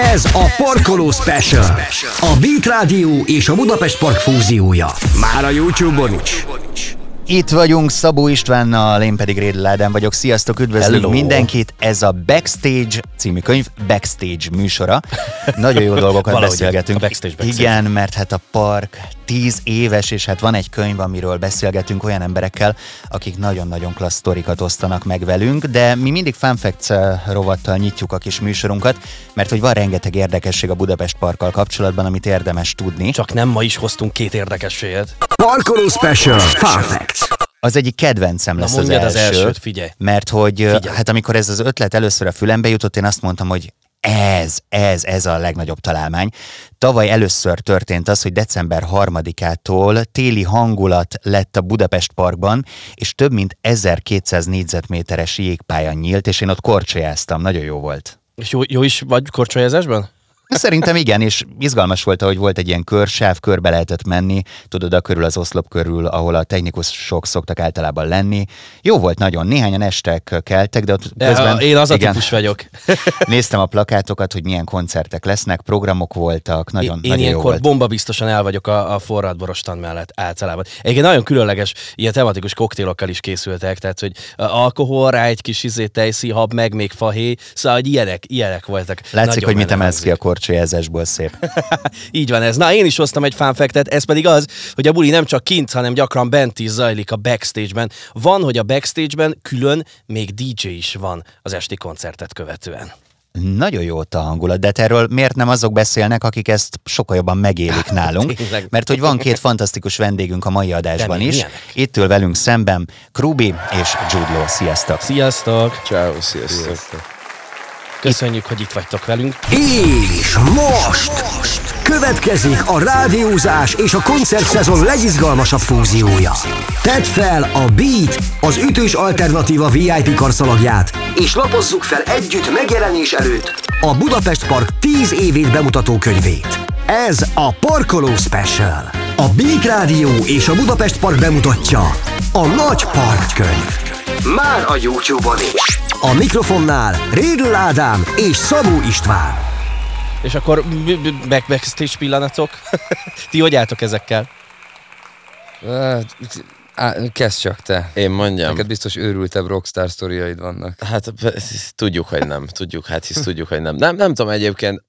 Ez a Parkoló Special. A Beat Rádió és a Budapest Park fúziója. Már a YouTube-on is. Itt vagyunk Szabó Istvánnal, én pedig Rédl Ádám vagyok. Sziasztok, üdvözlünk Hello. mindenkit. Ez a Backstage című könyv, Backstage műsora. Nagyon jó dolgokat beszélgetünk. a backstage, backstage. Igen, mert hát a park tíz éves, és hát van egy könyv, amiről beszélgetünk olyan emberekkel, akik nagyon-nagyon klassz sztorikat osztanak meg velünk, de mi mindig Fun Facts eh, rovattal nyitjuk a kis műsorunkat, mert hogy van rengeteg érdekesség a Budapest Parkkal kapcsolatban, amit érdemes tudni. Csak nem ma is hoztunk két érdekességet. Parkoló Special. Fun Facts. Az egyik kedvencem Na lesz az mondjad az első. elsőt, figyelj. Mert hogy Figyelj. hát amikor ez az ötlet először a fülembe jutott, én azt mondtam, hogy ez, ez, ez a legnagyobb találmány. Tavaly először történt az, hogy december 3-ától téli hangulat lett a Budapest Parkban, és több mint 1200 négyzetméteres jégpálya nyílt, és én ott korcsolyáztam, nagyon jó volt. És jó, jó is vagy korcsolyázásban? Szerintem igen, és izgalmas volt, hogy volt egy ilyen körsáv, körbe lehetett menni, tudod, a körül az oszlop körül, ahol a technikusok szoktak általában lenni. Jó volt nagyon, néhányan estek, keltek, de ott közben... a, én az a igen, típus vagyok. Néztem a plakátokat, hogy milyen koncertek lesznek, programok voltak, nagyon, én, én nagyon jó ilyenkor volt. bomba biztosan el vagyok a, a forradborostan mellett általában. Egyébként nagyon különleges, ilyen tematikus koktélokkal is készültek, tehát hogy a alkohol, rá egy kis izé, tejszíhab, meg még fahé, szóval hogy ilyenek, ilyenek voltak. Látszik, Nagyon hogy mit emelsz ki a. korcsolyázásból szép. Így van ez. Na, én is hoztam egy fanfektet, ez pedig az, hogy a buli nem csak kint, hanem gyakran bent is zajlik a backstage-ben. Van, hogy a backstage-ben külön még DJ is van az esti koncertet követően. Nagyon jó ott a hangulat, de hát erről miért nem azok beszélnek, akik ezt sokkal jobban megélik nálunk? Tényleg. Mert hogy van két fantasztikus vendégünk a mai adásban is. milyenek? Itt ül velünk szemben Krubi és Jude Law. Sziasztok! Sziasztok! Ciao, sziasztok. Köszönjük, hogy itt vagytok velünk. És most következik a rádiózás és a koncertszezon legizgalmasabb fúziója. Tedd fel a Beat, az ütős alternatíva VIP karszalagját, és lapozzuk fel együtt megjelenés előtt a Budapest Park 10 évét bemutató könyvét. Ez a Parkoló Special. A Beat Rádió és a Budapest Park bemutatja a Nagy Park könyv. Már a YouTube-on is. A mikrofonnál Rédl Ádám és Szabó István. És akkor back backstage pillanatok. Ti hogy álltok ezekkel? Kezd csak te. Én mondjam. Neked biztos őrültebb rockstar sztoriaid vannak. Hát tudjuk, hogy nem. Tudjuk, hát hisz tudjuk, hogy nem. Nem, nem tudom egyébként,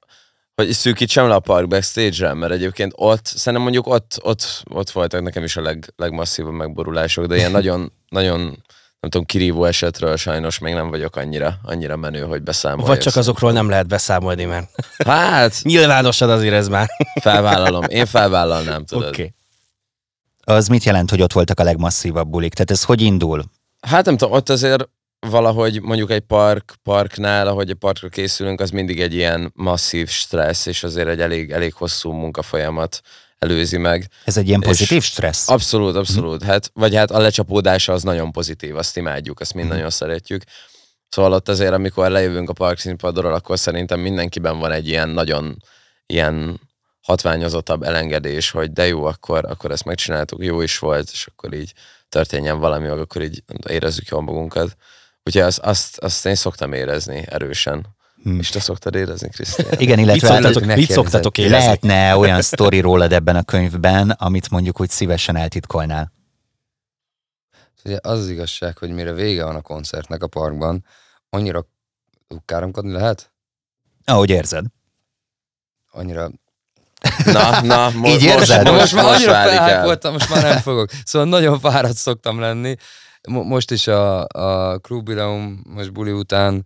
hogy szűkítsem le a park backstage-re, mert egyébként ott, szerintem mondjuk ott, ott, ott voltak nekem is a leg, legmasszívabb megborulások, de ilyen nagyon, nagyon nem tudom, kirívó esetről sajnos még nem vagyok annyira, annyira menő, hogy beszámoljak. Vagy csak azokról nem lehet beszámolni, mert Hát, nyilvánosan azért ez már. felvállalom. Én felvállalnám, tudod. Oké. Okay. Az mit jelent, hogy ott voltak a legmasszívabb bulik? Tehát ez hogy indul? Hát nem tudom, ott azért valahogy mondjuk egy park, parknál, ahogy a parkra készülünk, az mindig egy ilyen masszív stressz, és azért egy elég, elég hosszú munkafolyamat előzi meg. Ez egy ilyen pozitív stressz? Abszolút, abszolút. Hát, vagy hát a lecsapódása az nagyon pozitív, azt imádjuk, azt mind nagyon szeretjük. Szóval ott azért, amikor lejövünk a park színpadról, akkor szerintem mindenkiben van egy ilyen nagyon ilyen hatványozottabb elengedés, hogy de jó, akkor, akkor ezt megcsináltuk, jó is volt, és akkor így történjen valami, akkor így érezzük jól magunkat. Úgyhogy azt, azt, azt én szoktam érezni erősen. Hmm. És te szoktad érezni, Krisztián? Igen, Mit illetve szoktatok, mit megkérdezed. szoktatok érezni? lehetne olyan sztori rólad ebben a könyvben, amit mondjuk úgy szívesen eltitkolnál. Ugye az az igazság, hogy mire vége van a koncertnek a parkban, annyira káromkodni lehet? Ahogy érzed. Annyira... Na, na, mo- Így érzed? De most már annyira felhájpoltam, most már nem fogok. Szóval nagyon fáradt szoktam lenni. Mo- most is a, a Krubileum, most buli után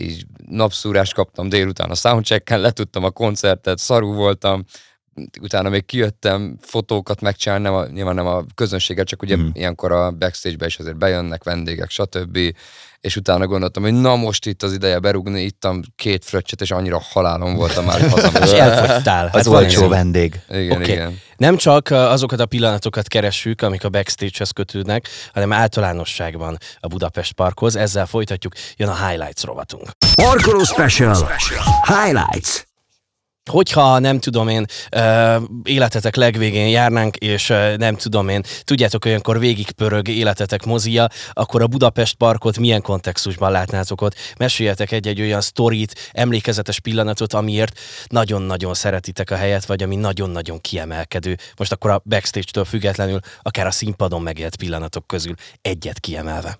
így napszúrást kaptam délután a soundchecken, letudtam a koncertet, szarú voltam, utána még kijöttem fotókat megcsinálni, nem a, nyilván nem a közönséggel, csak ugye mm. ilyenkor a backstage-be is azért bejönnek vendégek, stb. És utána gondoltam, hogy na most itt az ideje berúgni, ittam két fröccset, és annyira halálom voltam már, hogy És elfogytál. Az Hát olcsó ez. vendég. Igen, Oké. igen. Nem csak azokat a pillanatokat keressük, amik a backstage-hez kötődnek, hanem általánosságban a Budapest Parkhoz. Ezzel folytatjuk, jön a Highlights rovatunk. Parkoló Special. Highlights. Hogyha nem tudom én, életetek legvégén járnánk, és nem tudom én, tudjátok, olyankor végigpörög életetek mozia, akkor a Budapest parkot milyen kontextusban látnátok ott? Meséljetek egy-egy olyan sztorit, emlékezetes pillanatot, amiért nagyon-nagyon szeretitek a helyet, vagy ami nagyon-nagyon kiemelkedő. Most akkor a backstage-től függetlenül, akár a színpadon megélt pillanatok közül egyet kiemelve.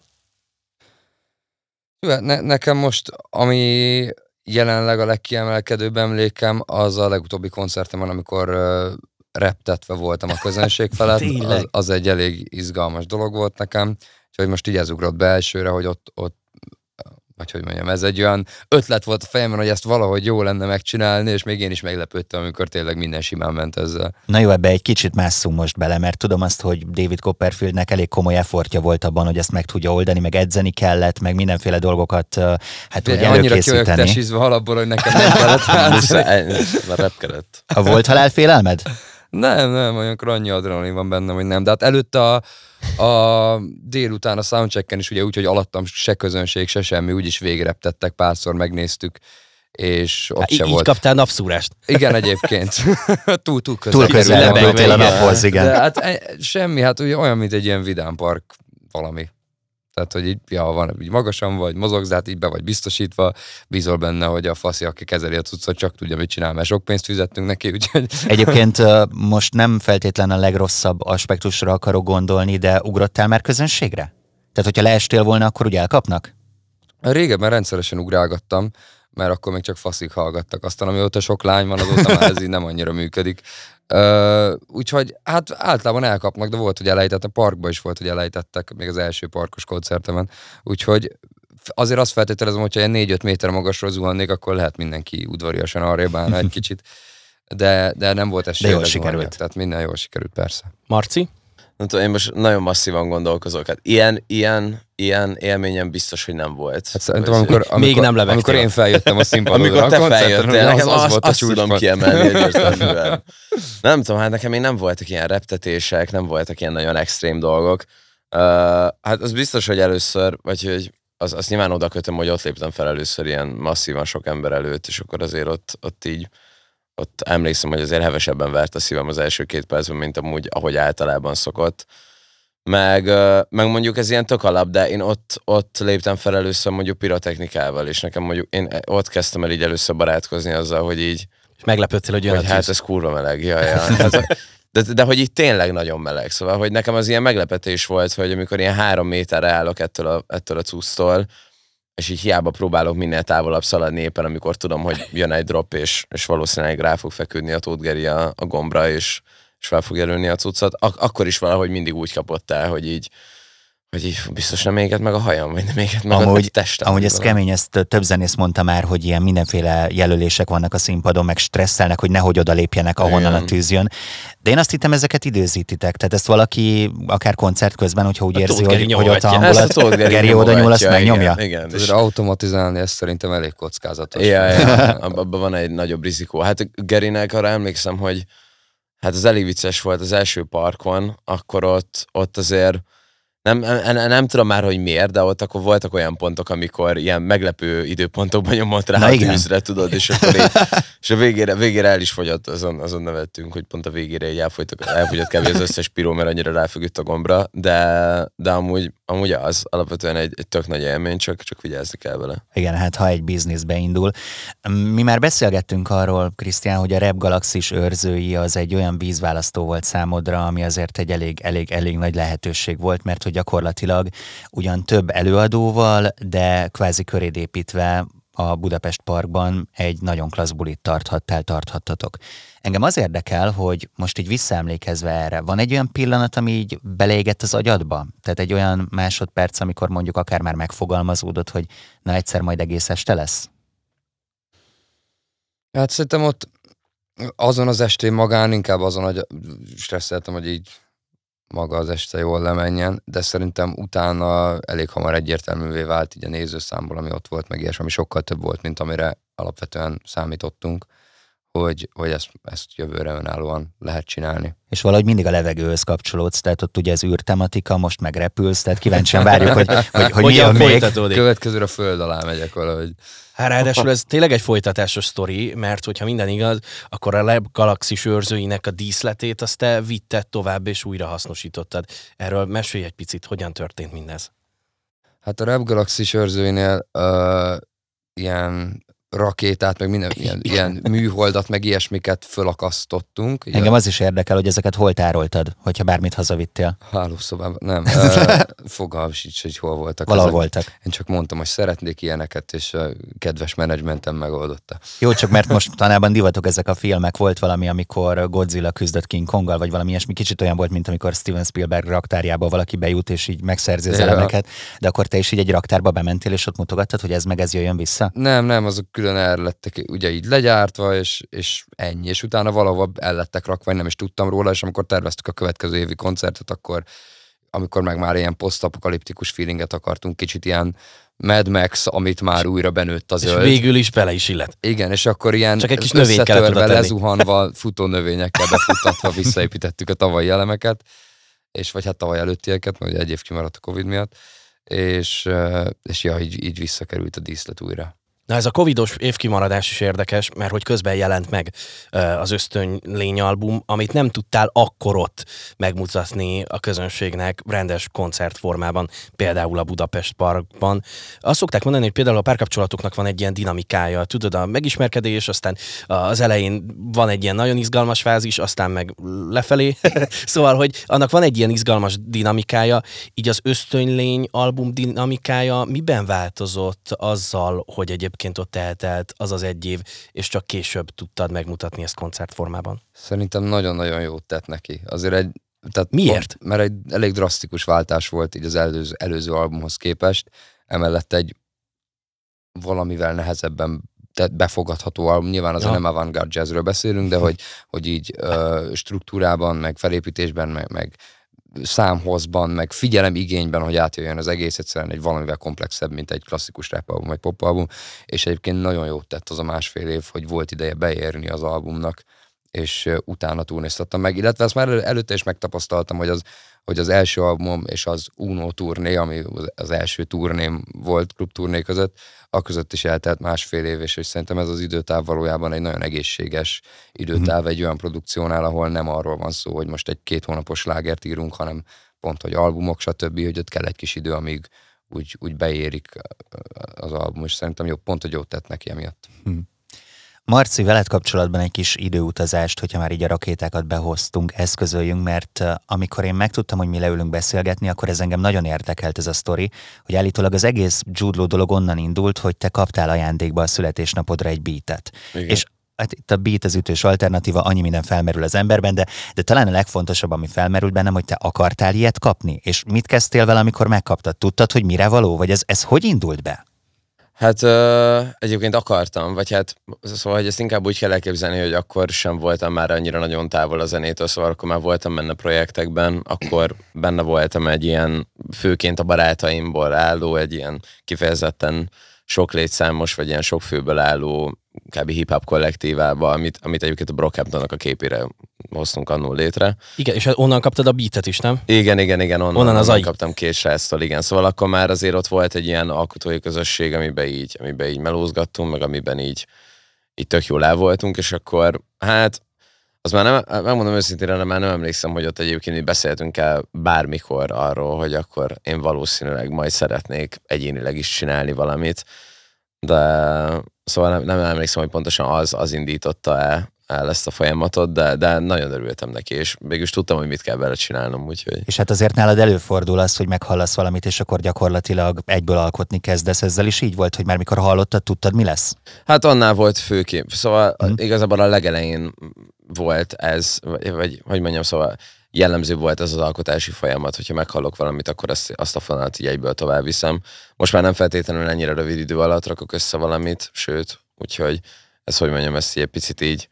Hát Ne, nekem most, ami jelenleg a legkiemelkedőbb emlékem, az a legutóbbi koncertemon, amikor uh, reptetve voltam a közönség felett. Az, az egy elég izgalmas dolog volt nekem. Úgyhogy most így ez ugrott be elsőre, hogy ott, ott vagy hogy mondjam, ez egy olyan ötlet volt a fejemben, hogy ezt valahogy jó lenne megcsinálni, és még én is meglepődtem, amikor tényleg minden simán ment ezzel. Na jó, ebbe egy kicsit másszunk most bele, mert tudom azt, hogy David Copperfieldnek elég komoly effortja volt abban, hogy ezt meg tudja oldani, meg edzeni kellett, meg mindenféle dolgokat hát úgy Annyira ki vagyok előkészíteni. tesizve alapból, hogy nekem nem kellett repkedett. A volt halálfélelmed? Nem, nem, olyankor annyi adrenalin van bennem, hogy nem. De hát előtte a, a délután a soundchecken is ugye úgy, hogy alattam se közönség, se semmi, úgyis végreptettek, párszor megnéztük, és ott Hát, se így, volt. kaptál napszúrást. Igen, egyébként. túl, túl közel. Túl közel kerültél a naphoz, igen. De hát e- semmi, hát ugye olyan, mint egy ilyen vidámpark valami. Tehát, hogy így, ja, van, így magasan vagy, mozogsz, hát így be vagy biztosítva, bízol benne, hogy a faszi, aki kezeli a cuccot, csak tudja, mit csinál, mert sok pénzt fizettünk neki, úgyhogy Egyébként most nem feltétlen a legrosszabb aspektusra akarok gondolni, de ugrottál már közönségre? Tehát, hogyha leestél volna, akkor ugye elkapnak? régebben rendszeresen ugrálgattam, mert akkor még csak faszik hallgattak. Aztán amióta sok lány van, azóta már ez így nem annyira működik. Ö, úgyhogy hát általában elkapnak, de volt, hogy elejtett, a parkba is volt, hogy elejtettek, még az első parkos koncertemen. Úgyhogy azért azt feltételezem, hogyha ilyen 4-5 méter magasról zuhannék, akkor lehet mindenki udvariasan arrébb állna egy kicsit. De, de nem volt ez De jól sikerült. zuhanni, Tehát minden jól sikerült, persze. Marci? Nem tudom, én most nagyon masszívan gondolkozok. Hát ilyen, ilyen, ilyen élményem biztos, hogy nem volt. Hát szerintem, amikor, amikor, nem lebegtél. amikor én feljöttem a színpadra, Amikor a te feljöttél, az, nekem az, azt, volt a azt tudom csúcspont. kiemelni egyértelműen. Nem tudom, hát nekem még nem voltak ilyen reptetések, nem voltak ilyen nagyon extrém dolgok. Uh, hát az biztos, hogy először, vagy hogy az, azt nyilván oda kötöm, hogy ott léptem fel először ilyen masszívan sok ember előtt, és akkor azért ott, ott így ott emlékszem, hogy azért hevesebben vert a szívem az első két percben, mint amúgy, ahogy általában szokott. Meg, meg mondjuk ez ilyen tök alap, de én ott, ott léptem fel először mondjuk pirotechnikával, és nekem mondjuk én ott kezdtem el így először barátkozni azzal, hogy így, És meglepődtél, hogy jön hogy hát ez kurva meleg, ja, ja. Hát, de, de, hogy így tényleg nagyon meleg, szóval, hogy nekem az ilyen meglepetés volt, hogy amikor ilyen három méterre állok ettől a, ettől a cucctól, és így hiába próbálok minél távolabb szaladni éppen, amikor tudom, hogy jön egy drop, és, és valószínűleg rá fog feküdni a Tóth Geri a, a gombra, és, és fel fog jelölni a cuccot, ak- akkor is valahogy mindig úgy kapott el, hogy így, hogy így biztos nem éget meg a hajam, vagy nem éget meg a Amúgy, testem. amúgy ez kemény, ezt több zenész mondta már, hogy ilyen mindenféle jelölések vannak a színpadon, meg stresszelnek, hogy nehogy oda lépjenek, ahonnan Igen. a tűz jön. De én azt hittem, ezeket időzítitek. Tehát ezt valaki akár koncert közben, hogyha úgy A érzi, hogy, hogy ott a. Ezt a hangulat, Tóth Geri oda nyúl, azt megnyomja. Igen, igen. És- automatizálni ez szerintem elég kockázatos. Ja, ja, ab- abban van egy nagyobb rizikó. Hát Gerinek arra emlékszem, hogy hát az elég vicces volt az első parkon, akkor ott, ott azért nem, nem, nem, nem tudom már, hogy miért, de ott akkor voltak olyan pontok, amikor ilyen meglepő időpontokban nyomott rá Na a tűzre, tudod, és akkor így, és a végére, végére el is fogyott, azon, azon nevettünk, hogy pont a végére így elfogyott, elfogyott kb. az összes piró, mert annyira ráfüggött a gombra, de, de amúgy, amúgy az alapvetően egy, egy tök nagy élmény, csak, csak vigyázni kell vele. Igen, hát ha egy bizniszbe indul. Mi már beszélgettünk arról, Krisztián, hogy a Rap Galaxis őrzői az egy olyan vízválasztó volt számodra, ami azért egy elég, elég, elég nagy lehetőség volt, mert hogy gyakorlatilag ugyan több előadóval, de kvázi köréd építve a Budapest Parkban egy nagyon klassz bulit tarthattál, tarthattatok. Engem az érdekel, hogy most így visszaemlékezve erre, van egy olyan pillanat, ami így beleégett az agyadba? Tehát egy olyan másodperc, amikor mondjuk akár már megfogalmazódott, hogy na egyszer majd egész este lesz? Hát szerintem ott azon az estén magán inkább azon, hogy stresszeltem, hogy így maga az este jól lemenjen, de szerintem utána elég hamar egyértelművé vált így a nézőszámból, ami ott volt, meg ilyesmi, ami sokkal több volt, mint amire alapvetően számítottunk, hogy, hogy ezt, ezt jövőre önállóan lehet csinálni. És valahogy mindig a levegőhöz kapcsolódsz, tehát ott ugye az űrtematika, most meg repülsz, tehát kíváncsian várjuk, hogy, hogy, hogy mi Hogyan jön még. folytatódik? Következőre a föld alá megyek valahogy. Hát ráadásul ez tényleg egy folytatásos sztori, mert hogyha minden igaz, akkor a Lab galaxis őrzőinek a díszletét azt te vitted tovább és újra hasznosítottad. Erről mesélj egy picit, hogyan történt mindez. Hát a Rap Galaxis őrzőinél uh, ilyen rakétát, meg minden ilyen, ilyen műholdat, meg ilyesmiket fölakasztottunk. Engem az is érdekel, hogy ezeket hol tároltad, hogyha bármit hazavittél. Hálószobában, nem. Fogalmam sincs, hogy hol voltak. Valahol ezek. voltak. Én csak mondtam, hogy szeretnék ilyeneket, és a kedves menedzsmentem megoldotta. Jó, csak mert most tanában divatok ezek a filmek, volt valami, amikor Godzilla küzdött King Konggal, vagy valami ilyesmi, kicsit olyan volt, mint amikor Steven Spielberg raktárjába valaki bejut, és így megszerzi az Ja. elemeket, de akkor te is így egy raktárba bementél, és ott mutogattad, hogy ez meg ez jöjjön vissza? Nem, nem, azok külön el lettek ugye így legyártva, és, és ennyi. És utána valahova el lettek rakva, én nem is tudtam róla, és amikor terveztük a következő évi koncertet, akkor amikor meg már ilyen posztapokaliptikus feelinget akartunk, kicsit ilyen Mad Max, amit már újra benőtt a És zöld. végül is bele is illet. Igen, és akkor ilyen Csak egy kis összetörve, lezuhanva, futó növényekkel befuttatva visszaépítettük a tavalyi elemeket, és vagy hát tavaly előttieket, mert ugye egy év kimaradt a Covid miatt, és, és ja, így, így visszakerült a díszlet újra. Na ez a covidos évkimaradás is érdekes, mert hogy közben jelent meg az Ösztöny Lény album, amit nem tudtál akkor ott megmutatni a közönségnek rendes koncertformában, például a Budapest Parkban. Azt szokták mondani, hogy például a párkapcsolatoknak van egy ilyen dinamikája, tudod, a megismerkedés, aztán az elején van egy ilyen nagyon izgalmas fázis, aztán meg lefelé. szóval, hogy annak van egy ilyen izgalmas dinamikája, így az Ösztönylény album dinamikája miben változott azzal, hogy egyébként ott eltelt az az egy év, és csak később tudtad megmutatni ezt koncertformában? Szerintem nagyon-nagyon jót tett neki. Azért egy, tehát Miért? Pont, mert egy elég drasztikus váltás volt így az előző, előző albumhoz képest, emellett egy valamivel nehezebben te- befogadható album. Nyilván azért Ja. nem avantgárd jazzről beszélünk, de hogy, hogy így ö, struktúrában, meg felépítésben, meg, meg számhozban, meg figyelem igényben, hogy átjöjjön az egész, egyszerűen egy valamivel komplexebb, mint egy klasszikus rap album vagy pop album, és egyébként nagyon jót tett az a másfél év, hogy volt ideje beérni az albumnak, és utána túlnéztattam meg, illetve ezt már elő- előtte is megtapasztaltam, hogy az, hogy az első albumom és az Uno turné, ami az- első turném volt klubturné között, a között is eltelt másfél év, és, és szerintem ez az időtáv valójában egy nagyon egészséges időtáv egy olyan produkciónál, ahol nem arról van szó, hogy most egy két hónapos lágert írunk, hanem pont, hogy albumok, stb., hogy ott kell egy kis idő, amíg úgy, úgy beérik az album, és szerintem jó, pont, hogy jót tett neki emiatt. Marci, veled kapcsolatban egy kis időutazást, hogyha már így a rakétákat behoztunk, eszközöljünk, mert amikor én megtudtam, hogy mi leülünk beszélgetni, akkor ez engem nagyon érdekelt ez a sztori, hogy állítólag az egész Jude Law dolog onnan indult, hogy te kaptál ajándékba a születésnapodra egy beatet. Igen. És hát itt a beat az ütős alternatíva, annyi minden felmerül az emberben, de, de talán a legfontosabb, ami felmerült bennem, hogy te akartál ilyet kapni, és mit kezdtél vele, amikor megkaptad? Tudtad, hogy mire való, vagy ez, ez hogy indult be? Hát ö, egyébként akartam, vagy hát szóval, hogy ezt inkább úgy kell elképzelni, hogy akkor sem voltam már annyira nagyon távol a zenétől, szóval akkor már voltam benne projektekben, akkor benne voltam egy ilyen, főként a barátaimból álló, egy ilyen kifejezetten sok létszámos, vagy ilyen sok főből álló kb. hip-hop kollektívába, amit, amit egyébként a Brockhamptonnak a képére hoztunk annól létre. Igen, és hát onnan kaptad a beatet is, nem? Igen, igen, igen, onnan, Onnan az onnan kaptam két sráctól, igen. Szóval akkor már azért ott volt egy ilyen alkotói közösség, amiben így, amiben így melózgattunk, meg amiben így, így tök jól el voltunk, és akkor hát az már nem, megmondom őszintén, nem, már nem emlékszem, hogy ott egyébként mi beszéltünk el bármikor arról, hogy akkor én valószínűleg majd szeretnék egyénileg is csinálni valamit, de szóval nem, nem emlékszem, hogy pontosan az, az indította el, el ezt a folyamatot, de, de nagyon örültem neki, és mégis tudtam, hogy mit kell vele csinálnom, úgyhogy... És hát azért nálad előfordul az, hogy meghallasz valamit, és akkor gyakorlatilag egyből alkotni kezdesz. Ezzel is így volt, hogy már mikor hallottad, tudtad, mi lesz? Hát annál volt főkép. Szóval Mhm. mm. igazából a legelején volt ez, vagy, vagy hogy mondjam, szóval jellemző volt ez az alkotási folyamat, hogyha meghallok valamit, akkor azt, azt a fonalat így egyből tovább viszem. Most már nem feltétlenül ennyire rövid idő alatt rakok össze valamit, sőt, úgyhogy ez, hogy mondjam, ezt egy picit így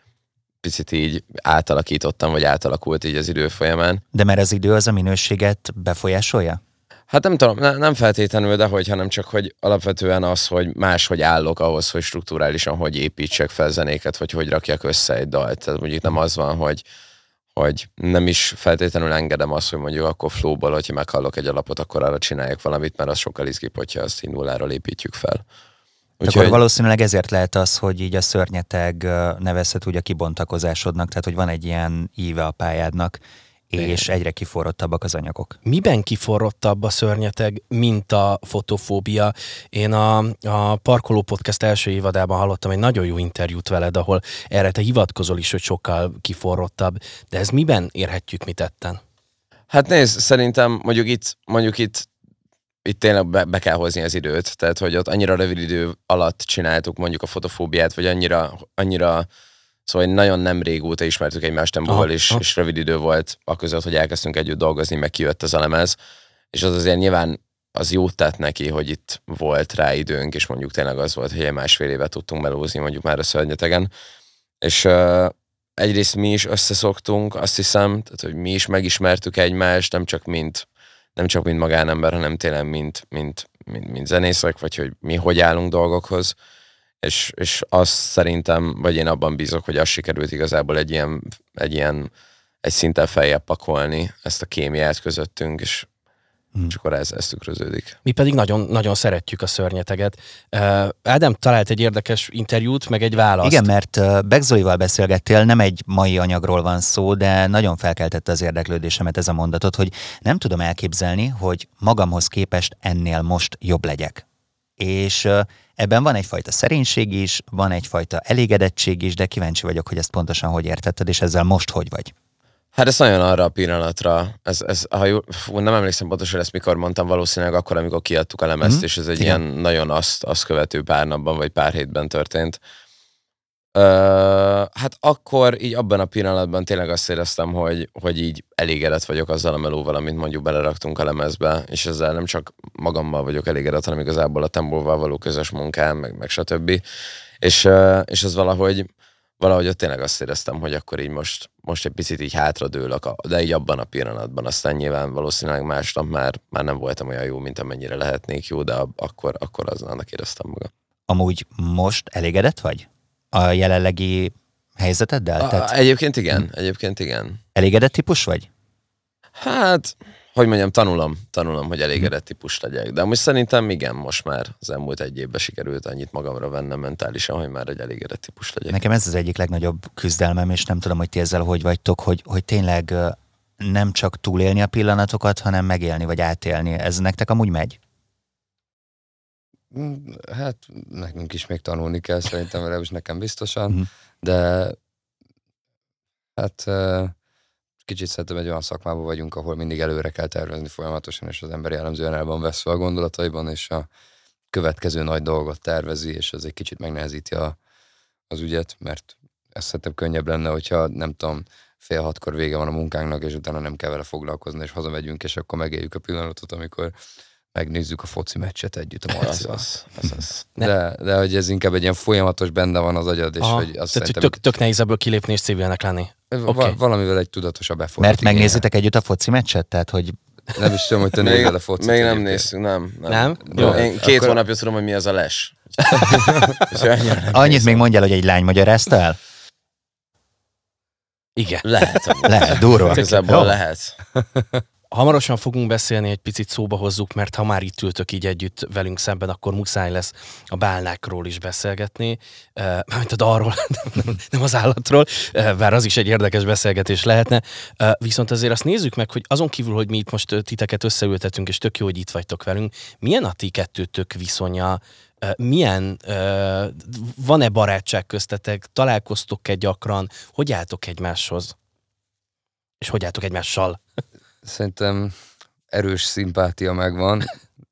picit így átalakítottam, vagy átalakult így az idő folyamán. De mert az idő az a minőséget befolyásolja? Hát nem tudom, ne, nem feltétlenül, de hogy, hanem csak, hogy alapvetően az, hogy máshogy állok ahhoz, hogy strukturálisan hogy építsek fel zenéket, vagy hogy rakjak össze egy dalt. Tehát mondjuk nem az van, hogy, hogy nem is feltétlenül engedem azt, hogy mondjuk akkor flowból, hogyha meghallok egy alapot, akkor arra csináljak valamit, mert az sokkal izgibb, hogyha azt így nulláról építjük fel. Úgyhogy... Akkor valószínűleg ezért lehet az, hogy így a szörnyeteg nevezhet úgy a kibontakozásodnak, tehát hogy van egy ilyen íve a pályádnak, és egyre kiforrottabbak az anyagok. Miben kiforrottabb a szörnyeteg, mint a fotofóbia? Én a, a Parkoló Podcast első évadában hallottam egy nagyon jó interjút veled, ahol erre te hivatkozol is, hogy sokkal kiforrottabb, de ez miben érhetjük mi tetten? Hát nézd, szerintem mondjuk itt, mondjuk itt itt tényleg be, be kell hozni az időt, tehát hogy ott annyira rövid idő alatt csináltuk mondjuk a fotofóbiát, vagy annyira, annyira Szóval nagyon nem régóta ismertük egymást Tembóval, és, aha. és rövid idő volt a között, hogy elkezdtünk együtt dolgozni, meg kijött az a lemez, és az azért nyilván az jót tett neki, hogy itt volt rá időnk, és mondjuk tényleg az volt, hogy egy másfél évet tudtunk melózni mondjuk már a szörnyetegen. És uh, egyrészt mi is összeszoktunk, azt hiszem, tehát hogy mi is megismertük egymást, nem csak mint, nem csak mint magánember, hanem tényleg mint, mint, mint, mint zenészek, vagy hogy mi hogy állunk dolgokhoz. És, és azt szerintem, vagy én abban bízok, hogy az sikerült igazából egy ilyen, egy ilyen egy szinten feljebb pakolni ezt a kémiát közöttünk, és Hmm. És akkor ez, ez tükröződik. Mi pedig nagyon, nagyon szeretjük a szörnyeteget. Uh, Ádám talált egy érdekes interjút, meg egy választ. Igen, mert uh, Begzolival beszélgettél, nem egy mai anyagról van szó, de nagyon felkeltette az érdeklődésemet ez a mondatot, hogy nem tudom elképzelni, hogy magamhoz képest ennél most jobb legyek. És uh, Ebben van egyfajta szerénység is, van egyfajta elégedettség is, de kíváncsi vagyok, hogy ezt pontosan hogy értetted, és ezzel most hogy vagy. Hát ez nagyon arra a pillanatra, ez, ez, ha jó, fú, nem emlékszem pontosan ezt mikor mondtam, valószínűleg akkor, amikor kiadtuk a lemezt, mm-hmm. és ez egy Igen. ilyen nagyon azt, azt követő pár napban, vagy pár hétben történt. Uh, hát akkor így abban a pillanatban tényleg azt éreztem, hogy, hogy így elégedett vagyok azzal a melóval, amit mondjuk beleraktunk a lemezbe, és ezzel nem csak magammal vagyok elégedett, hanem igazából a Tembóval való közös munkám, meg, meg stb. És, és ez valahogy, valahogy ott tényleg azt éreztem, hogy akkor így most, most egy picit így hátradőlök, de így abban a pillanatban. Aztán nyilván valószínűleg másnap már, már nem voltam olyan jó, mint amennyire lehetnék jó, de akkor, akkor az annak éreztem magam. Amúgy most elégedett vagy? a jelenlegi helyzeteddel? A, Tehát... Egyébként igen, hm. egyébként igen. Elégedett típus vagy? Hát, hogy mondjam, tanulom, tanulom, hogy elégedett típus legyek. De most szerintem igen, most már az elmúlt egy évben sikerült annyit magamra vennem mentálisan, hogy már egy elégedett típus legyek. Nekem ez az egyik legnagyobb küzdelmem, és nem tudom, hogy ti ezzel hogy vagytok, hogy, hogy tényleg nem csak túlélni a pillanatokat, hanem megélni vagy átélni. Ez nektek amúgy megy? Mm, hát nekünk is még tanulni kell, szerintem, legalábbis nekem biztosan, uh-huh. de hát kicsit szerintem egy olyan szakmában vagyunk, ahol mindig előre kell tervezni folyamatosan, és az ember jellemzően el van veszve a gondolataiban, és a következő nagy dolgot tervezi, és ez egy kicsit megnehezíti a, az ügyet, mert ez szerintem könnyebb lenne, hogyha nem tudom, fél hatkor vége van a munkánknak, és utána nem kell vele foglalkozni, és hazamegyünk, és akkor megéljük a pillanatot, amikor megnézzük a foci meccset együtt a Marcival. Az, az, az, de, de hogy ez inkább egy ilyen folyamatos benne van az agyad, és Aha, hogy azt tehát, hogy tök, tök nehéz ebből kilépni és civilnek lenni. Okay. Valamivel egy tudatosabb effort. Mert megnézitek együtt a foci meccset? Tehát, hogy nem is tudom, hogy te nézed a focit. Még nem néztünk, nem. Nem? nem? Jó, Én két akkor... hónapja tudom, hogy mi az a les. Annyit még mondjál, hogy egy lány magyarázta el? Igen. Lehet. Lehet, durva. Igazából lehet. Hamarosan fogunk beszélni, egy picit szóba hozzuk, mert ha már itt ültök így együtt velünk szemben, akkor muszáj lesz a bálnákról is beszélgetni, mármint a arról, nem, nem az állatról, bár az is egy érdekes beszélgetés lehetne. Viszont azért azt nézzük meg, hogy azon kívül, hogy mi itt most titeket összeültetünk, és tök jó, hogy itt vagytok velünk, milyen a ti kettőtök viszonya, milyen, van-e barátság köztetek, találkoztok-e gyakran, hogy álltok egymáshoz? És hogy álltok egymással? Szerintem erős szimpátia megvan,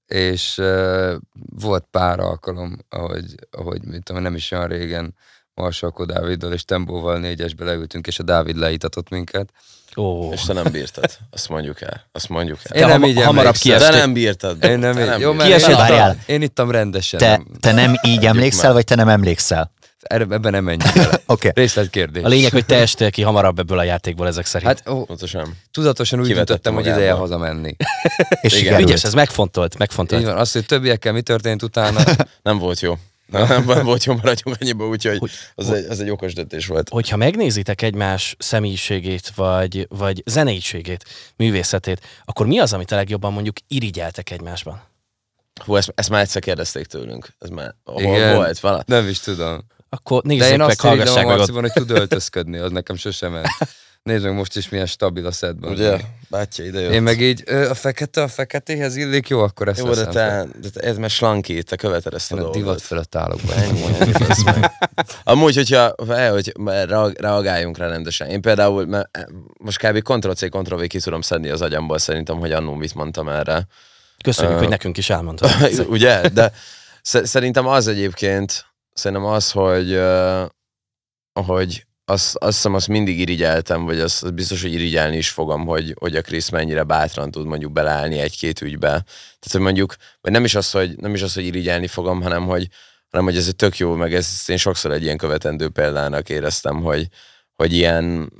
és uh, volt pár alkalom, ahogy, ahogy mint tudom, nem is olyan régen Marsalko Dáviddal és Tembóval négyesbe leültünk, és a Dávid leítatott minket. Oh. És te nem bírtad, azt mondjuk el. Azt mondjuk el. Én nem így hamarabb kiestél. De nem bírtad. Én nem, nem Jó, ittam, én ittam rendesen. Te, te nem így emlékszel, vagy te nem emlékszel? Erre, ebben nem menjünk bele. Oké. Részletkérdés. A lényeg, hogy te estél ki hamarabb ebből a játékból ezek szerint. Hát ó, Pontosan. tudatosan úgy döntöttem, hogy ideje hazamenni. És Igen. Ügyes, ez megfontolt, megfontolt. Így van, azt, hogy többiekkel mi történt utána, Nem volt jó. Nem, nem volt jó, maradjunk annyiba, úgyhogy az egy, az egy okos döntés volt. Hogyha megnézitek egymás személyiségét, vagy, vagy zeneiségét, művészetét, akkor mi az, amit a legjobban mondjuk irigyeltek egymásban? Hú, ezt, ezt már egyszer kérdezték tőlünk. Ez már hol Igen. volt vala? nem is tudom. Akkor De nézzék én meg, azt hallgassák meg. Marciban, hogy tud öltözködni, az nekem sosem ment. Nézd meg most is milyen stabil a szedben. Ugye? Bátya ide jött. Én meg így, ö, a fekete a feketéhez illik, jó, akkor ezt Jó, de te, de te ez már slanki, te követed ezt a a dolgot. divat fölött állok be. Ennyi, meg. Amúgy, hogyha eh, hogy reag- reagáljunk rá rendesen. Én például, mert eh, most kb. Ctrl-C, Ctrl-V ki tudom szedni az agyamból szerintem, hogy annó mit mondtam erre. Köszönjük, Ö. hogy nekünk is elmondtad. Ugye? De sz- szerintem az egyébként, szerintem az, hogy, hogy azt, azt hiszem, azt mindig irigyeltem, vagy azt, azt biztos, hogy irigyelni is fogom, hogy, hogy a Krisz mennyire bátran tud mondjuk beleállni egy-két ügybe. Tehát, hogy mondjuk, vagy nem is az, hogy, nem is az, hogy irigyelni fogom, hanem hogy, hanem hogy ez egy tök jó, meg ezt én sokszor egy ilyen követendő példának éreztem, hogy, hogy ilyen,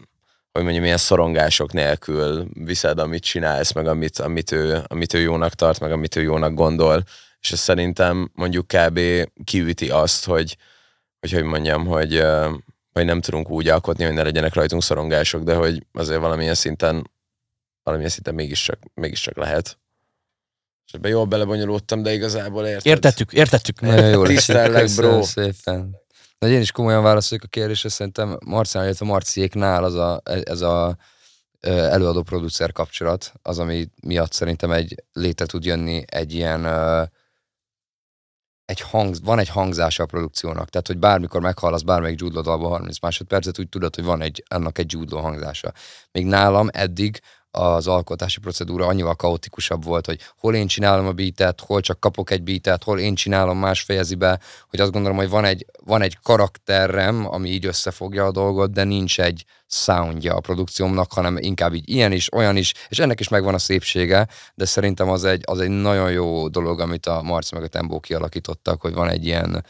hogy mondjam, ilyen szorongások nélkül viszed, amit csinálsz, meg amit, amit, ő, amit ő jónak tart, meg amit ő jónak gondol, és ez szerintem mondjuk kb. kiüti azt, hogy, hogy hogy mondjam, hogy, hogy nem tudunk úgy alkotni, hogy ne legyenek rajtunk szorongások, de hogy azért valamilyen szinten valamilyen szinten mégiscsak, mégiscsak lehet. És ebben jól belebonyolódtam, de igazából érted? Értettük, értettük. Nagyon jó lesz. Tisztellek, bro. szépen. De én is komolyan válaszoljuk a kérdésre, szerintem Marciál, illetve Marciéknál az a, ez a előadó-producer kapcsolat, az, ami miatt szerintem egy létre tud jönni egy ilyen ö, egy hang, van egy hangzása a produkciónak, tehát hogy bármikor meghallasz bármelyik Jude Law dalban 30 másodpercet, úgy tudod, hogy van egy, annak egy Jude hangzása. Még nálam eddig az alkotási procedúra annyival kaotikusabb volt, hogy hol én csinálom a beatet, hol csak kapok egy beatet, hol én csinálom más fejezi be, hogy azt gondolom, hogy van egy, van egy karakterem, ami így összefogja a dolgot, de nincs egy soundja a produkciómnak, hanem inkább így ilyen is, olyan is, és ennek is megvan a szépsége, de szerintem az egy, az egy nagyon jó dolog, amit a Marci meg a Tembo kialakítottak, hogy van egy ilyen,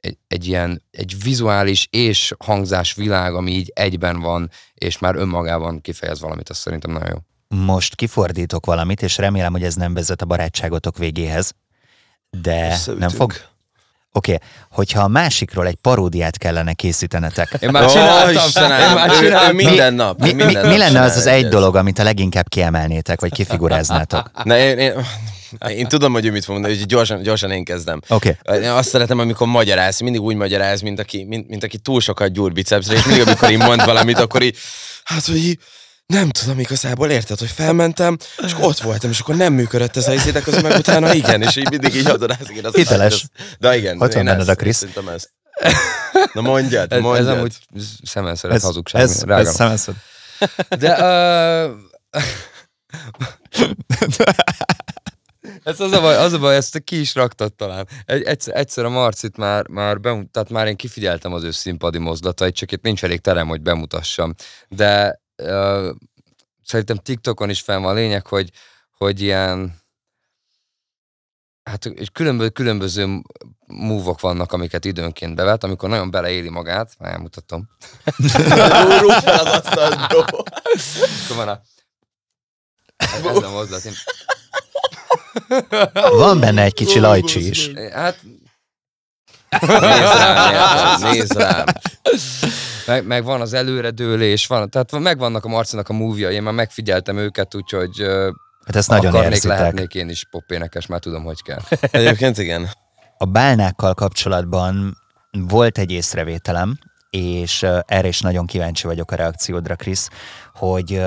egy, egy ilyen egy vizuális és hangzás világ, ami így egyben van, és már önmagában kifejez valamit, az szerintem nagyon jó. Most kifordítok valamit, és remélem, hogy ez nem vezet a barátságotok végéhez. De nem fog? Oké, okay. hogyha a másikról egy paródiát kellene készítenetek, Én már csináltam, Istenem, én már csináltam. minden nap. mi, mi, minden mi nap lenne az az egy dolog, amit a leginkább kiemelnétek, vagy kifiguráznátok? Na, én, én, én tudom, hogy ő mit fog mondani, úgyhogy gyorsan, gyorsan én kezdem. Oké. Én azt szeretem, amikor magyaráz, mindig úgy magyaráz, mint aki, mint, mint aki túl sokat gyúr bicepsre, és mindig, amikor így mond valamit, akkor így, hát, hogy így, nem tudom igazából, érted, hogy felmentem, és akkor ott voltam, és akkor nem működött ez a izé, de közben meg utána igen, és így mindig így hadorázik. Én azt- Hiteles. De igen, Ott van benned a Krisz. Na mondjad, Ez, ez mondjad. amúgy szemen szeret Ez, hazugság. ez, ez szemeszed. De uh, Ez az a baj, az a baj, ezt ki is raktad talán. Egy, egyszer, egyszer a Marcit már, már bemut, tehát már én kifigyeltem az ő színpadi mozdulatait, csak itt nincs elég terem, hogy bemutassam. De uh, szerintem TikTokon is fenn van a lényeg, hogy, hogy ilyen hát egy különböző, különböző múvok vannak, amiket időnként bevet, amikor nagyon beleéli magát, már elmutatom. Rúg fel az asztalt, bro. Akkor van a... Ez a mozdulat. Én- Van benne egy kicsi lajcsi is. Hát Nézd rám, érted? nézd rám. meg, meg van az előredőlés, van, tehát megvannak a Marcinak a múvia, én már megfigyeltem őket, úgyhogy Hát ezt nagyon akarnék, érzitek. lehetnék én is popénekes, már tudom, hogy kell. Egyébként igen. A bálnákkal kapcsolatban volt egy észrevételem, és erre is nagyon kíváncsi vagyok a reakciódra, Krisz, hogy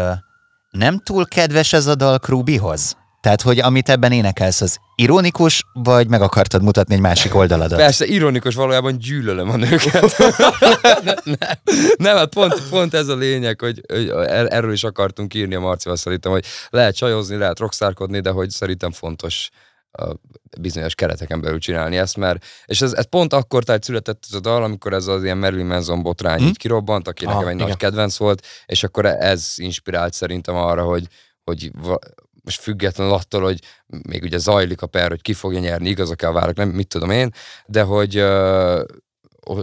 nem túl kedves ez a dal Krubihoz? Tehát, hogy amit ebben énekelsz, az ironikus, vagy meg akartad mutatni egy másik oldaladat? Persze, ironikus, valójában gyűlölöm a nőket. nem, nem, hát pont, pont ez a lényeg, hogy, hogy er- erről is akartunk írni a Marcival szerintem, hogy lehet csajozni, lehet rokszárkodni, de hogy szerintem fontos a bizonyos kereteken belül csinálni ezt, mert, és ez, ez pont akkor tehát született ez a dal, amikor ez az ilyen Marilyn Manson botrány Hm? így kirobbant, aki nekem Ah, egy igen. nagy kedvenc volt, és akkor ez inspirált szerintem arra, hogy, hogy most függetlenül attól, hogy még ugye zajlik a per, hogy ki fogja nyerni, igazak-e a várak, nem mit tudom én, de hogy,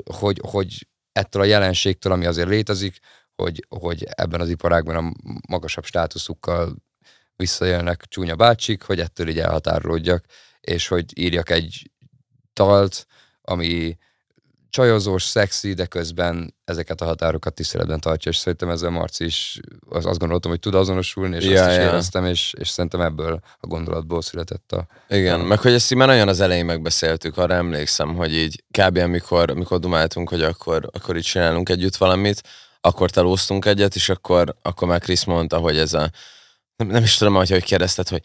hogy, hogy ettől a jelenségtől, ami azért létezik, hogy, hogy ebben az iparágban a magasabb státuszukkal visszajelnek csúnya bácsik, hogy ettől így elhatárolódjak, és hogy írjak egy dalt, ami csajozós, szexi, de közben ezeket a határokat tiszteletben tartja, és szerintem ezzel Marci is az, azt gondoltam, hogy tud azonosulni, és Ja, azt is ja. éreztem, és, és szerintem ebből a gondolatból született a... Igen, meg hogy ezt így már nagyon az elején megbeszéltük, arra emlékszem, hogy így kb. amikor, amikor dumáltunk, hogy akkor, akkor így csinálunk együtt valamit, akkor talóztunk egyet, és akkor, akkor már Krisz mondta, hogy ez a, nem, nem is tudom, hogy hogy kérdezted, hogy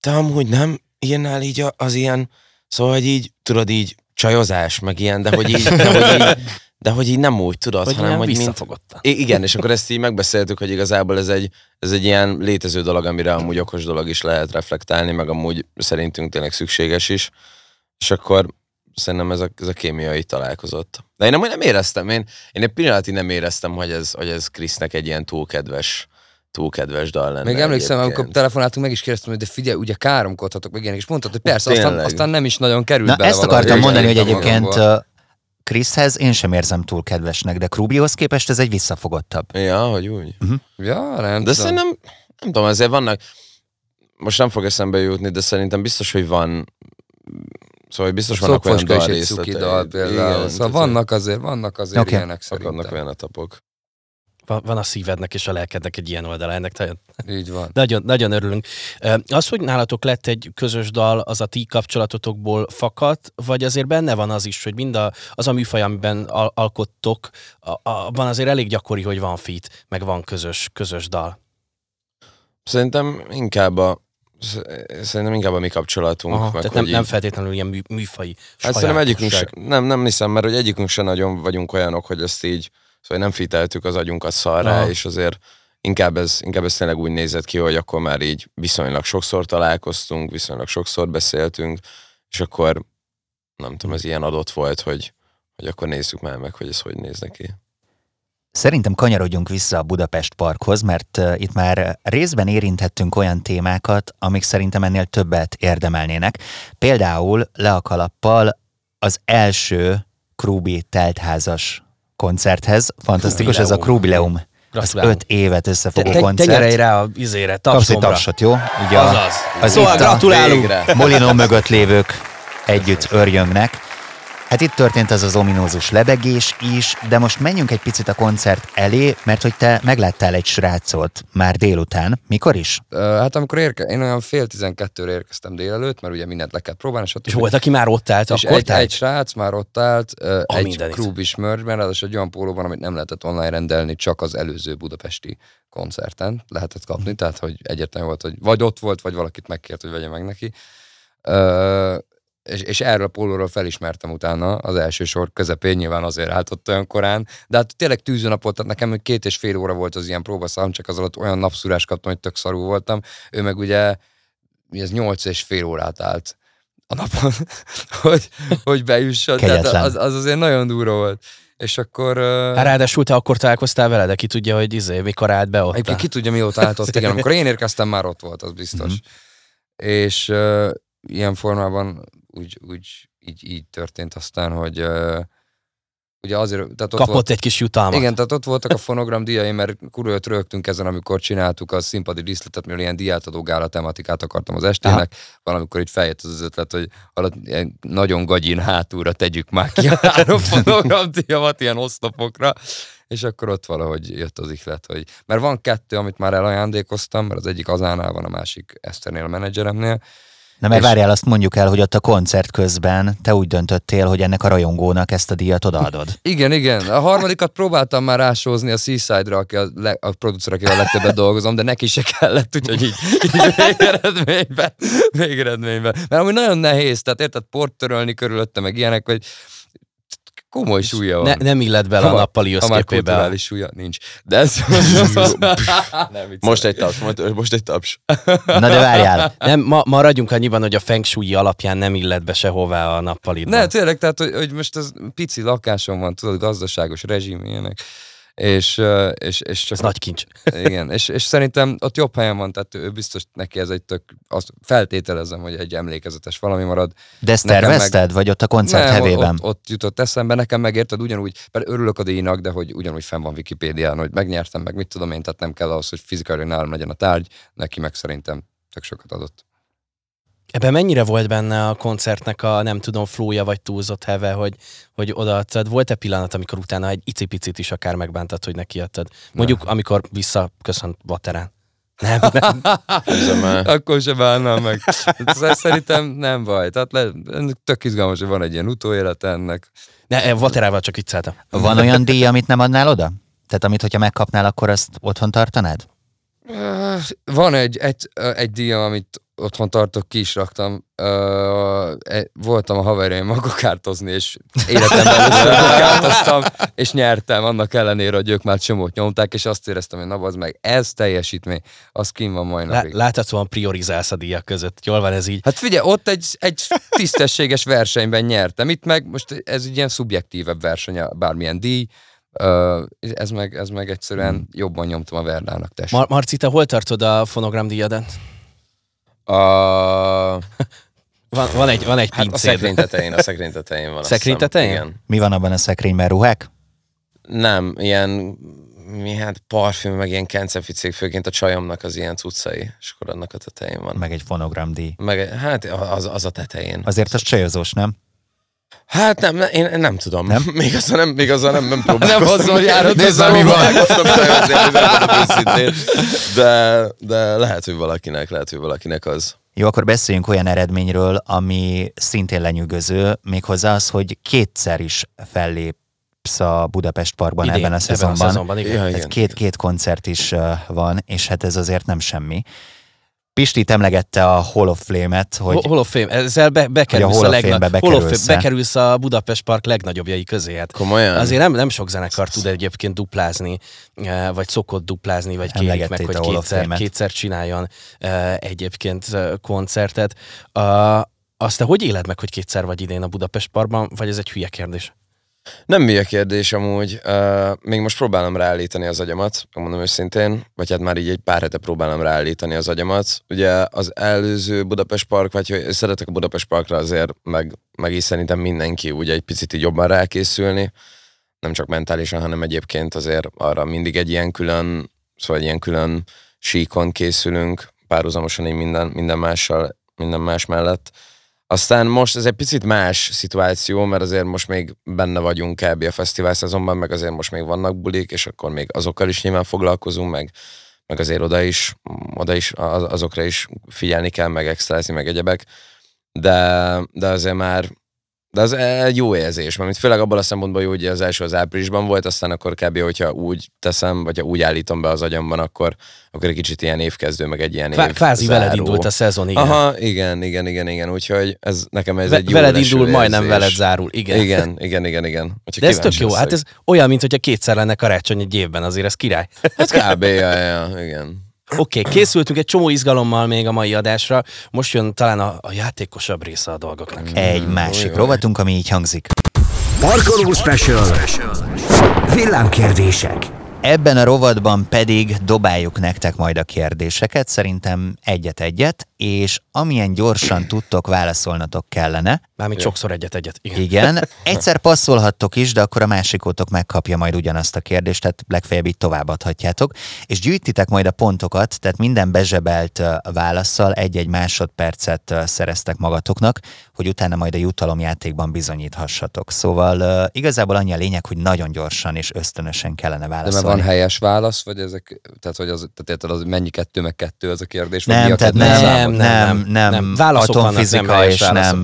te amúgy nem írnál így a- az ilyen, szóval, hogy így, tudod így, csajozás, meg ilyen, de hogy így, de hogy így, de hogy így nem úgy, tudod, Vagy hanem hogy mint, igen, és akkor ezt így megbeszéltük, hogy igazából ez egy, ez egy ilyen létező dolog, amire amúgy okos dolog is lehet reflektálni, meg amúgy szerintünk tényleg szükséges is. És akkor szerintem ez a, ez a kémia így találkozott. De én amúgy nem éreztem, én, én egy pillanatig nem éreztem, hogy ez, hogy ez Krisznek egy ilyen túl kedves, túl kedves dal lenne. Még emlékszem, amikor egyébként. telefonáltunk, meg is kérdeztem, hogy de figyelj, ugye káromkodhatok meg ilyenek, és mondtad, hogy persze, aztán, Tényleg. aztán nem is nagyon került Na bele ezt akartam mondani, hogy egyébként Kriszhez én sem érzem túl kedvesnek, de Krubihoz képest ez egy visszafogottabb. Ja, hogy úgy. Ja, nem De tudom. szerintem, nem tudom, azért vannak, most nem fog eszembe jutni, de szerintem biztos, hogy van, szóval biztos vannak olyan Szokfoska is egy cuki dalrészletei. dal például. Igen, szóval vannak azért, vannak azért Oké. ilyenek hogy Vannak szerintem. olyan etapok. Van, van a szívednek és a lelkednek egy ilyen oldala, ennek nagyon, Így van. nagyon, nagyon örülünk. Az, hogy nálatok lett egy közös dal, az a ti kapcsolatotokból fakadt, vagy azért benne van az is, hogy mind a, az a műfaj, amiben al- alkottok, van azért elég gyakori, hogy van fit, meg van közös, közös dal. Szerintem inkább a Szerintem inkább a mi kapcsolatunk. Aha, meg tehát nem, így- nem feltétlenül ilyen mű, műfai Hát szerintem egyikünk se, sajátosság. nem, nem hiszem, mert hogy egyikünk se nagyon vagyunk olyanok, hogy ezt így, szóval nem fiteltük az agyunkat szarrá, Aha. és azért inkább ez, inkább ez tényleg úgy nézett ki, hogy akkor már így viszonylag sokszor találkoztunk, viszonylag sokszor beszéltünk, és akkor nem tudom, ez ilyen adott volt, hogy, hogy akkor nézzük már meg, hogy ez hogy néz neki. Szerintem kanyarodjunk vissza a Budapest Parkhoz, mert itt már részben érinthettünk olyan témákat, amik szerintem ennél többet érdemelnének. Például le a kalappal az első Krúbi teltházas koncerthez. Fantasztikus, ez a Krubileum. Az öt évet Te, összefogó te, koncert. tenyerelj rá a izére, Kapsz egy tapsomra. tapsot, jó? Ugye Azaz. az Szóval itt gratulálunk. Molinó mögött lévők együtt örjöngnek. Hát itt történt az az ominózus lebegés is, de most menjünk egy picit a koncert elé, mert hogy te megláttál egy srácot már délután. Mikor is? Hát amikor érke, én olyan fél tizenkettőre érkeztem délelőtt, mert ugye mindent le kellett próbálni, stb. És volt, aki már ott állt, és akkor egy, te egy srác már ott állt, A egy mindenit. krúbis merchben, ráadásul egy olyan pólóban, amit nem lehetett online rendelni, csak az előző budapesti koncerten lehetett kapni, tehát hogy egyértelmű volt, hogy vagy ott volt, vagy valakit megkért, hogy vegye meg neki. Ö, és, és erről a pólóról felismertem utána az első sor közepén, nyilván azért állt ott olyan korán, de hát tényleg tűzőnap volt, tehát nekem két és fél óra volt az ilyen próbaszám, csak az alatt olyan napszúrást kaptam, hogy tök szarú voltam. Ő meg ugye, mi ez nyolc és fél órát állt a napon, hogy, hogy bejusson. Tehát Kegyetlen. az, az azért nagyon durva volt. És akkor... Hát ráadásul te akkor találkoztál vele, de ki tudja, hogy izé, mikor állt be ott. Egyébként ki tudja, mióta állt ott, igen. Amikor én érkeztem, már ott volt, az biztos. Mhm. És uh, ilyen formában úgy, úgy így, így történt aztán, hogy uh, ugye azért, tehát ott Kapott volt, egy kis jutalmat. igen, tehát ott voltak a fonogram díjai, mert kurva rögtünk ezen, amikor csináltuk a színpadi díszletet, mivel ilyen diátadó gála tematikát akartam az estének, valamikor így feljött az, ötlet, hogy alatt ilyen nagyon gagyin hátulra tegyük már ki a három fonogram díjamat ilyen oszlopokra, és akkor ott valahogy jött az ihlet, hogy... Mert van kettő, amit már elajándékoztam, mert az egyik azánál van, a másik Eszternél, a menedzseremnél. Na mert És- várjál, azt mondjuk el, hogy ott a koncert közben te úgy döntöttél, hogy ennek a rajongónak ezt a díjat odaadod. Igen, igen. A harmadikat próbáltam már rásózni a Seaside-ra, aki a, le, a producer, akivel legtöbbet dolgozom, de neki se kellett, úgyhogy így, így végeredményben, végeredményben. Mert amúgy nagyon nehéz, tehát érted, port törölni körülötte, meg ilyenek, hogy komoly súlya van. Ne, nem illett bele a Ha nappali Ha már kulturális súlya nincs. De ez... nem. Most egy taps, most, most egy taps. Na de várjál, Nem, ma, maradjunk annyiban, hogy a feng shui alapján nem illett be sehová a nappalidban. Ne, tényleg, tehát, hogy, hogy most ez pici lakásom van, tudod, gazdaságos rezsim, ilyenek. És, és, és csak Ez nagy kincs. igen, és, és szerintem ott jobb helyen van, tehát ő biztos neki ez egy tök, azt feltételezem, hogy egy emlékezetes valami marad. De ezt Nekem meg- tervezted, vagy ott a koncert Nem, hevében? ott, ott jutott eszembe, nekem megérted ugyanúgy, mert örülök a díjnak, de hogy ugyanúgy fenn van Wikipédián, hogy megnyertem, meg mit tudom én, tehát nem kell ahhoz, hogy fizikailag nálam legyen a tárgy, neki meg szerintem tök sokat adott. Ebben mennyire volt benne a koncertnek a nem tudom flója vagy túlzott heve, hogy, hogy odaadtad? Volt-e pillanat, amikor utána egy icipicit is akár megbántad, hogy nekiadtad? Mondjuk, amikor visszaköszönt Vaterán. Nem, nem. Akkor se bánnám meg. Szerintem nem baj. Tehát le, tök izgalmas, hogy van egy ilyen utóélete ennek. ne Vaterával csak vicceltem. Van olyan díj, amit nem adnál oda? Tehát amit, hogyha megkapnál, akkor azt otthon tartanád? Van egy, egy, egy díjam, amit otthon tartok, ki is raktam. E- Voltam a haverjaimmal gokártozni, és életemben először gokártoztam, és nyertem, annak ellenére, hogy ők már csomót nyomták, és azt éreztem, hogy na az meg, ez teljesítmény, az kim van Lá, napig. láthatóan priorizálsz a díjak között. Jól van ez így. Hát figyelj, ott egy, egy tisztességes versenyben nyertem. Itt meg most ez egy ilyen szubjektívebb verseny, bármilyen díj. Ö, ez, meg, ez meg egyszerűen Hmm. jobban nyomtam a Verdának test. Mar- Marci, te hol tartod a fonogram díjadat? A, Van, van egy, van egy hát a szekrény tetején, a szekrény tetején van. Szekrény tetején? Igen. Mi van abban a szekrényben? Ruhák? Nem, ilyen mi hát parfüm, meg ilyen kenceficék, főként a csajomnak az ilyen cuccai, és akkor annak a tetején van. Meg egy fonogramdíj. Meg, hát az, az a tetején. Azért az csajozós, nem? Hát nem, ne- én nem tudom. Nem? Még azzal nem, még azzal nem, nem próbálkoztam. azzal járod, azzal mi van. De, de lehet, hogy valakinek, lehet, hogy valakinek az. Jó, akkor beszéljünk olyan eredményről, ami szintén lenyűgöző, méghozzá az, hogy kétszer is fellépsz a Budapest Parkban Idén, ebben a szezonban. Ebben a szezonban igen. Ja, Tehát igen. két-két koncert is uh, van, és hát ez azért nem semmi. Pisti emlegette a Hall of Flame-et, hogy Hol of Fame, ezzel be, bekerülsz, a a Hall of legna- Fame-be Hall of? Fame- bekerülsz a Budapest Park legnagyobbjai közé. Hát Komolyan? Azért nem, nem sok zenekar tud egyébként duplázni, eh, vagy szokott duplázni, vagy kérik meg, hogy Hall kétszer, Fame-et. kétszer csináljon eh, egyébként eh, koncertet. Azt te hogy éled meg, hogy kétszer vagy idén a Budapest Parkban, vagy ez egy hülye kérdés? Nem mi a kérdés amúgy. Uh, még most próbálom ráállítani az agyamat, megmondom őszintén, vagy hát már így egy pár hete próbálom ráállítani az agyamat. Ugye az előző Budapest Park, vagy hogy szeretek a Budapest Parkra azért, meg, meg is szerintem mindenki úgy egy picit így jobban rákészülni. Nem csak mentálisan, hanem egyébként azért arra mindig egy ilyen külön, szóval egy ilyen külön síkon készülünk, párhuzamosan így minden, minden mással, minden más mellett. Aztán most ez egy picit más szituáció, mert azért most még benne vagyunk kb. a fesztivál szezonban, meg azért most még vannak bulik, és akkor még azokkal is nyilván foglalkozunk, meg, meg azért oda is, oda is az- azokra is figyelni kell, meg extrázni, meg egyebek. De, de azért már de az egy jó érzés, mert főleg abban a szempontból jó, hogy az első az áprilisban volt, aztán akkor kb. hogyha úgy teszem, vagy ha úgy állítom be az agyamban, akkor, akkor egy kicsit ilyen évkezdő, meg egy ilyen év Kvázi veled záró. indult a szezon, igen. Aha, igen, igen, igen, igen, úgyhogy ez nekem ez Ve- egy jó veled indul, majdnem érzés. veled zárul, igen. Igen, igen, igen, igen. Úgyhogy De ez tök jó, leszek. hát ez olyan, mint hogyha kétszer lenne karácsony egy évben, azért ez király. Hát kb. Ja, ja, igen. Oké, okay, készültünk egy csomó izgalommal még a mai adásra, most jön talán a, a játékosabb része a dolgoknak. egy másik jó. rovatunk, ami így hangzik. Parkoló Special. Villámkérdések. Ebben a rovatban pedig dobáljuk nektek majd a kérdéseket, szerintem egyet-egyet, és amilyen gyorsan tudtok, válaszolnatok kellene. Mármint sokszor egyet-egyet. Igen. Igen, egyszer passzolhattok is, de akkor a másikótok megkapja majd ugyanazt a kérdést, tehát legfeljebb így továbbadhatjátok, és gyűjtitek majd a pontokat, tehát minden bezsebelt válaszsal egy-egy másodpercet szereztek magatoknak, hogy utána majd a jutalomjátékban bizonyíthassatok. Szóval igazából annyi a lényeg, hogy nagyon gyorsan és ösztönösen kellene De mert válaszolni. van helyes válasz, vagy ezek, tehát hogy az, tehát az mennyi kettő meg kettő az a kérdés? vagy mi Nem, a tehát nem, számod? nem, nem, nem, Válaszok vannak, nem atomfizika és nem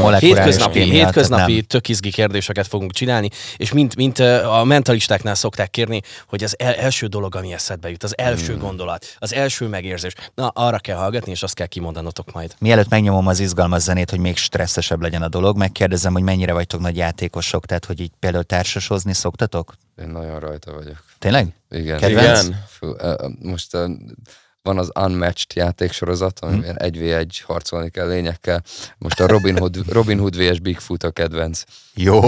molekuláris Hétköznapi, nem. tök izgi kérdéseket fogunk csinálni, és mint, mint a mentalistáknál szokták kérni, hogy az el, első dolog, ami eszedbe jut, az első Hmm. gondolat, az első megérzés, na arra kell hallgatni, és azt kell kimondanotok majd. Mielőtt megnyomom az izgalmas zenét, hogy még stresszesebb legyen a dolog, megkérdezem, hogy mennyire vagytok nagy játékosok, tehát hogy így például társasozni szoktatok? Én nagyon rajta vagyok. Tényleg? Igen. Kedvenc? Igen. Fú, most van az Unmatched játéksorozat, amiben egy v egy harcolni kell lényekkel. Most a Robin Hood, Robin Hood vs. Bigfoot a kedvenc. Jó.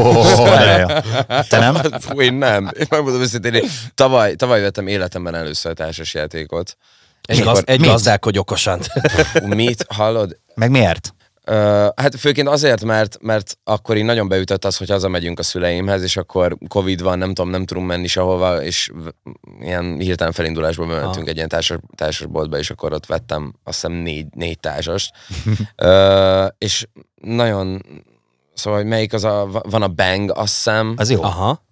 Te nem? Fú, én nem. Én megmondom őszintén, én tavaly, tavaly vettem életemben először a társas játékot. Egy, gaz, egy Mit? gazdálkodj okosan. Mit? Hallod? Meg miért? Hát főként azért, mert, mert akkor így nagyon beütött az, hogy hazamegyünk a szüleimhez, és akkor Covid van, nem tudom, nem tudunk menni sehova, és ilyen hirtelen felindulásból bementünk egy ilyen társas, társasboltba, és akkor ott vettem azt hiszem négy, négy társast. Ö, és nagyon, szóval hogy melyik az a, van a Bang, azt hiszem. Az jó. Aha.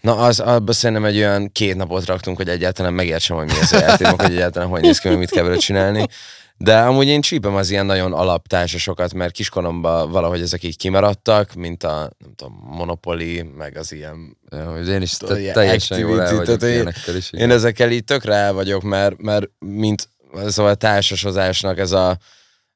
Na, az, abban szerintem egy olyan két napot raktunk, hogy egyáltalán megértsem, hogy mi ez a játék, meg hogy egyáltalán hogy néz ki, meg mit kell vele csinálni. De amúgy én csípem az ilyen nagyon alaptársasokat, mert kiskoromban valahogy ezek így kimaradtak, mint a, nem tudom, Monopoly, meg az ilyen Ja, hogy én is te, teljesen jól el vagyok ilyenekkel is. igen. Én ezekkel így tökre el vagyok, mert, mert mint szóval a társasozásnak ez a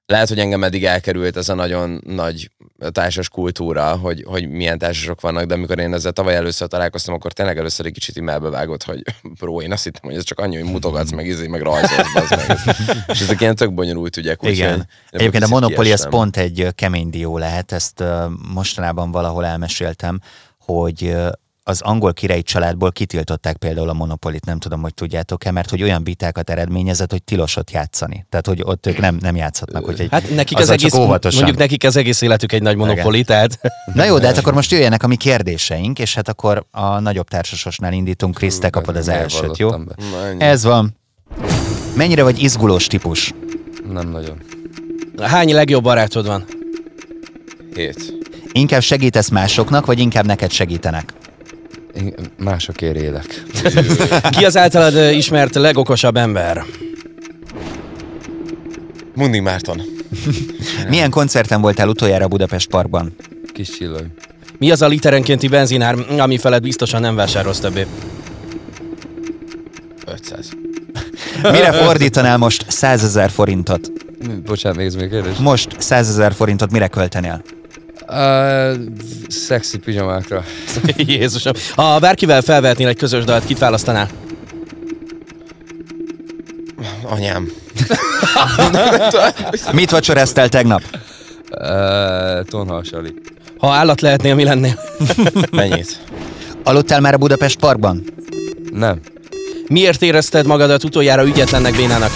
lehet, hogy engem eddig elkerült ez a nagyon nagy társas kultúra, hogy, hogy milyen társasok vannak, de amikor én ezzel tavaly először találkoztam, akkor tényleg először egy kicsit imelbe vágott, hogy bro, én azt hittem, hogy ez csak annyi, hogy mutogatsz, meg izé, meg rajzolsz, bazd meg. És ezek ilyen tök bonyolult ügyek, Igen. ebből Egyébként a az kiestem. pont egy kemény dió lehet, ezt mostanában valahol elmeséltem, hogy az angol királyi családból kitiltották például a Monopolit, nem tudom, hogy tudjátok-e, mert hogy olyan vitákat eredményezett, hogy tilos ott játszani. Tehát, hogy ott ők nem, nem játszhatnak. Hogy egy, Hát nekik az egész, óvatosan. mondjuk nekik az egész életük egy nagy monopoli, tehát Na jó, de hát akkor most jöjjenek a mi kérdéseink, és hát akkor a nagyobb társasosnál indítunk. Krisz, te kapod az elsőt, jó? be? Na. Ez van. Mennyire vagy izgulós típus? Nem nagyon. hány legjobb barátod van? Hét. Inkább segítesz másoknak, vagy inkább neked segítenek? Én másokért élek. Ki az általad ismert legokosabb ember? Mundi Márton. Milyen koncerten voltál utoljára Budapest Parkban? Kis csillag. Mi az a literenkénti benzinár, ami felett biztosan nem vásárolsz többé? 500. Mire fordítanál most 100 ezer forintot? Bocsánat, még ez még kérdés. Most 100 ezer forintot mire költenél? Uh, szexi pizsamákra. Jézusom. Ha bárkivel felvehetnél egy közös dalt, kit választanál? Anyám. Mit vacsoráztál tegnap? Uh, tonhalsali. Ha állat lehetnél, mi lennél? Mennyit? Aludtál már a Budapest Parkban? Nem. Miért érezted magadat utoljára ügyetlennek bénának?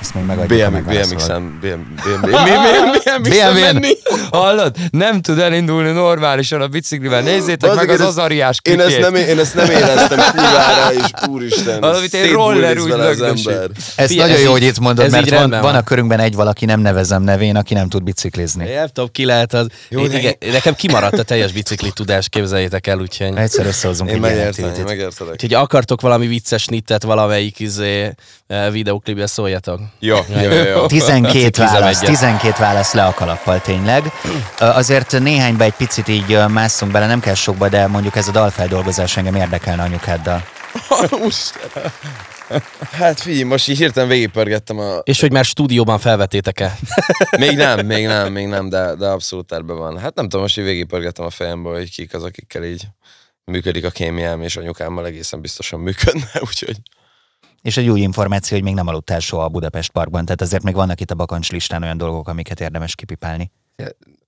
Ezt még megadjuk, BM. BMX-en, BM, BMW-n. Hallod? Nem tud elindulni normálisan a biciklivel. Nézzétek meg az azariás Én ezt, nem, én ezt nem éreztem kurvára, és úristen, Valamit egy roller vele az ember. Ez nagyon jó, hogy itt mondod, mert van, van a körünkben egy valaki, nem nevezem nevén, aki nem tud biciklizni. Nem tudom, ki lehet az. Jó, Én, igen, nekem kimaradt a teljes bicikli tudás, képzeljétek el, úgyhogy... Egyszer összehozunk Én megértelek. Úgyhogy akartok valami vicces snittet valamelyik izé, eh, videóklipbe szóljatok. Jó, jó, jó, jó. 12 Ciklizem válasz, egyet. 12 válasz le a kalappal tényleg. Azért néhányba egy picit így másszunk bele, nem kell sokba, de mondjuk ez a dalfeldolgozás engem érdekelne anyukáddal. Hát figyelj, most így hirtelen végigpörgettem a... És hogy már stúdióban felvettétek-e? Még nem, még nem, még nem, de, de abszolút terve van. Hát nem tudom, most így végigpörgettem a fejemből, hogy kik az, akikkel így működik a kémiám, és anyukámmal egészen biztosan működne, úgyhogy... És egy új információ, hogy még nem aludtál soha a Budapest Parkban, tehát azért még vannak itt a bakancs listán olyan dolgok, amiket érdemes kipipálni.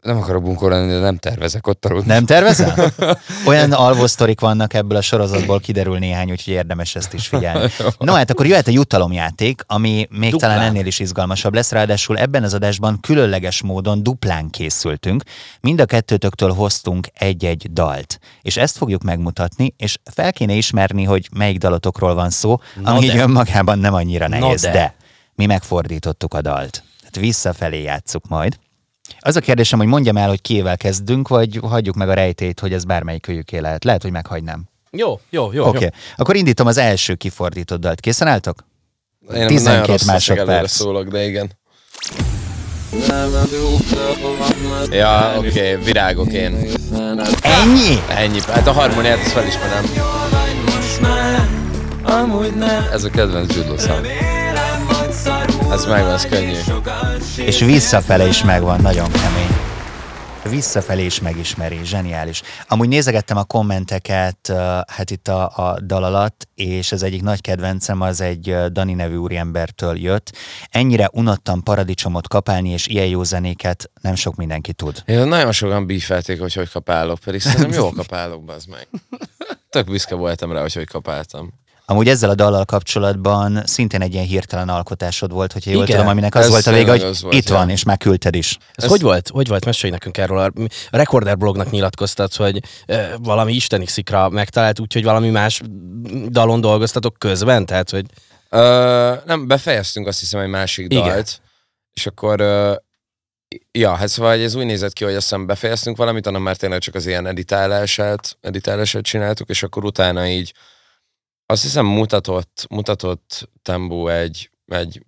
Nem akarok lenni, de nem tervezek ott aludni. Nem tervezel? Olyan alvosztorik vannak ebből a sorozatból, kiderül néhány, úgyhogy érdemes ezt is figyelni. No hát akkor jöhet a jutalomjáték, ami még Duplán. talán ennél is izgalmasabb lesz, ráadásul ebben az adásban különleges módon duplán készültünk. Mind a kettőtöktől hoztunk egy-egy dalt, és ezt fogjuk megmutatni, és fel kéne ismerni, hogy melyik dalotokról van szó, Na ami de. így önmagában nem annyira Na nehéz, de. de mi megfordítottuk a dalt. Tehát visszafelé játsszuk majd. Az a kérdésem, hogy mondjam el, hogy kiével kezdünk, vagy hagyjuk meg a rejtét, hogy ez bármelyik kölyüké lehet. Lehet, hogy meghagynám. Jó, jó, jó. Oké, okay. jó. akkor indítom az első kifordított dalt. Készen álltok? Én 12 nagyon rossz leszek másodperc. szólok, de igen. Ja, oké, okay, virágok én. Ennyi? Ennyi. Hát a harmóniát ezt felismerem. Ez a kedvenc Jude Ez megvan, ez könnyű. És visszafele is megvan, nagyon kemény. Visszafelé is megismeri, zseniális. Amúgy nézegettem a kommenteket, hát itt a, a dal alatt, és az egyik nagy kedvencem az egy Dani nevű úriembertől jött. Ennyire unottam paradicsomot kapálni, és ilyen jó zenéket nem sok mindenki tud. Én nagyon sokan bífelték, hogy hogy kapálok, pedig szerintem jól kapálok, az meg. Tök büszke voltam rá, hogy hogy kapáltam. Amúgy ezzel a dallal kapcsolatban szintén egy ilyen hirtelen alkotásod volt, hogyha jól Igen, tudom, aminek az volt a vége, hogy volt, itt ja. van, és már küldted is. Ez, Ez- hogy volt? Hogy volt? Mesélj nekünk erről. A Recorder blognak nyilatkoztat, hogy e, valami isteni szikra megtalált, úgyhogy valami más dalon dolgoztatok közben? Tehát, hogy Ö, nem, befejeztünk azt hiszem egy másik Igen. dalt, és akkor ö, ja, hát szóval ez úgy nézett ki, hogy azt hiszem befejeztünk valamit, hanem már tényleg csak az ilyen editálását, editálását csináltuk, és akkor utána így azt hiszem mutatott, mutatott Tembo egy, egy,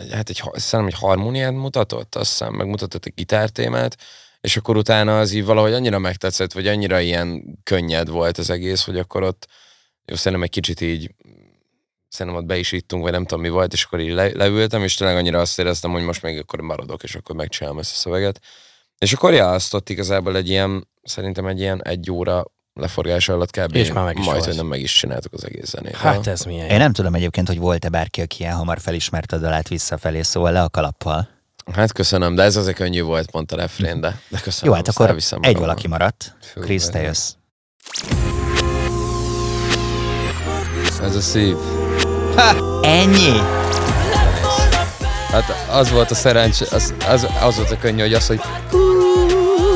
egy hát egy, hiszem egy harmóniát mutatott, azt hiszem, megmutatott egy gitártémát, és akkor utána az így valahogy annyira megtetszett, vagy annyira ilyen könnyed volt az egész, hogy akkor ott jó, szerintem egy kicsit így szerintem ott be is ittunk, vagy nem tudom mi volt, és akkor így le, leültem, és tényleg annyira azt éreztem, hogy most még akkor maradok, és akkor megcsinálom ezt a szöveget. És akkor ja, azt ott igazából egy ilyen, szerintem egy ilyen egy óra leforgása alatt kb. És már meg is majd, hogy nem meg is csináltuk az egész zenét. hát ez milyen Én nem tudom egyébként, hogy volt-e bárki, aki ilyen hamar felismerte a dalát visszafelé, szóval le a kalappal. Hát köszönöm, de ez azért könnyű volt, pont a refrén, de, de köszönöm. Jó, hát akkor egy valaki maradt. Krisz, te jössz. Ez a szív. Ennyi? Hát az volt a szerencsé, az, az, az volt a könnyű, hogy az, hogy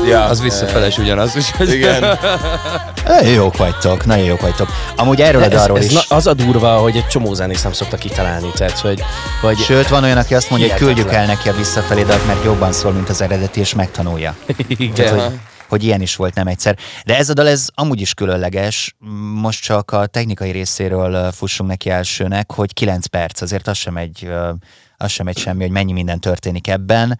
Ja, az visszafele is ugyanaz. Úgyhogy Igen. Nagyon jók vagytok, nagyon jók vagytok. Amúgy erről a dalról ez is. na, az a durva, hogy egy csomó zenész nem szokta kitalálni, tehát hogy, hogy Sőt, van olyan, aki azt mondja, hogy küldjük el neki a visszafelé dalt, mert jobban szól, mint az eredeti, és megtanulja. igen. Tehát, hogy, hogy ilyen is volt nem egyszer. De ez a dal, ez amúgy is különleges. Most csak a technikai részéről fussunk neki elsőnek, hogy 9 perc, azért az sem egy az sem egy semmi, hogy mennyi minden történik ebben.